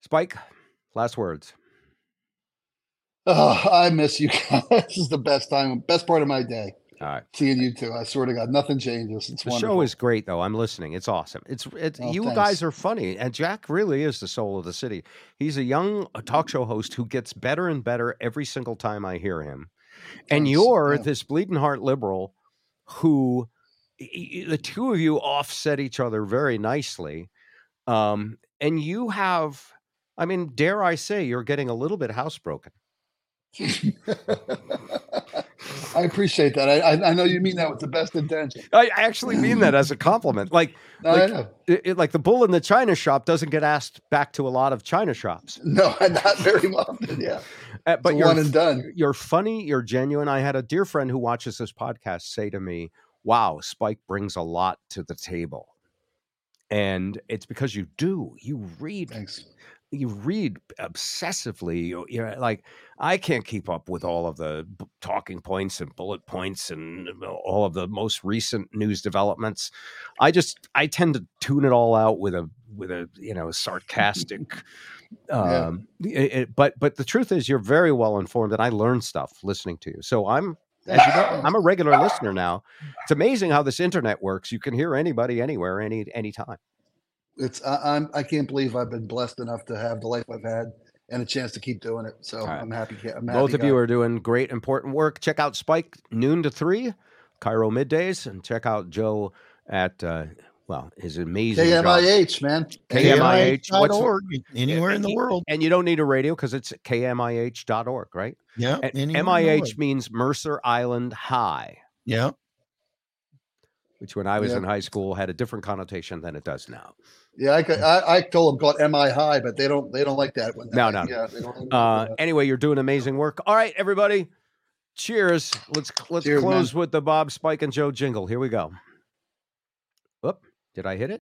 Spike, last words. Oh, I miss you guys. this is the best time, best part of my day. All right. Seeing you two. I swear to God, nothing changes. It's The wonderful. show is great, though. I'm listening. It's awesome. It's it's Oh, you thanks. guys are funny, and Jack really is the soul of the city. He's a young uh, talk show host who gets better and better every single time I hear him. And Thanks. you're Yeah. this bleeding heart liberal who y- y- the two of you offset each other very nicely. Um, and you have, I mean, dare I say, you're getting a little bit housebroken. I appreciate that. I, I I know you mean that with the best intention. I actually mean that as a compliment. Like, No, Like- it, like the bull in the china shop doesn't get asked back to a lot of china shops. No, not very often. Yeah, Uh, but but it's a you're one and done. you're funny, you're genuine. I had a dear friend who watches this podcast say to me, "Wow, Spike brings a lot to the table." And it's because you do. You read Thanks. You read obsessively. You- You're like, I can't keep up with all of the b- talking points and bullet points and all of the most recent news developments. I just I tend to tune it all out with a with a you know sarcastic. Yeah. Um, it- it- but but the truth is, you're very well informed, and I learn stuff listening to you. So I'm as you know, I'm a regular listener now. It's amazing how this internet works. You can hear anybody anywhere, any anytime. It's I, I'm I can't believe I've been blessed enough to have the life I've had and a chance to keep doing it. So right. I'm happy. I'm happy. Both of you guy. are doing great, important work. Check out Spike noon to three, KIRO middays, and check out Joe at uh, well his amazing job. KMIH man. KMIH. What's- org, anywhere in the world. And you don't need a radio because it's kmih.org, right? Yeah. And anywhere in the MIH means Mercer Island High, Yeah. which when I was Yeah. in high school had a different connotation than it does now. Yeah, I, could, I I told them call it MI high, but they don't they don't like that one. No, no. Yeah, they don't like Uh, anyway, you're doing amazing work. All right, everybody. Cheers. Let's let's Cheers, man. close with the Bob Spike and Joe jingle. Here we go. Whoop. Did I hit it?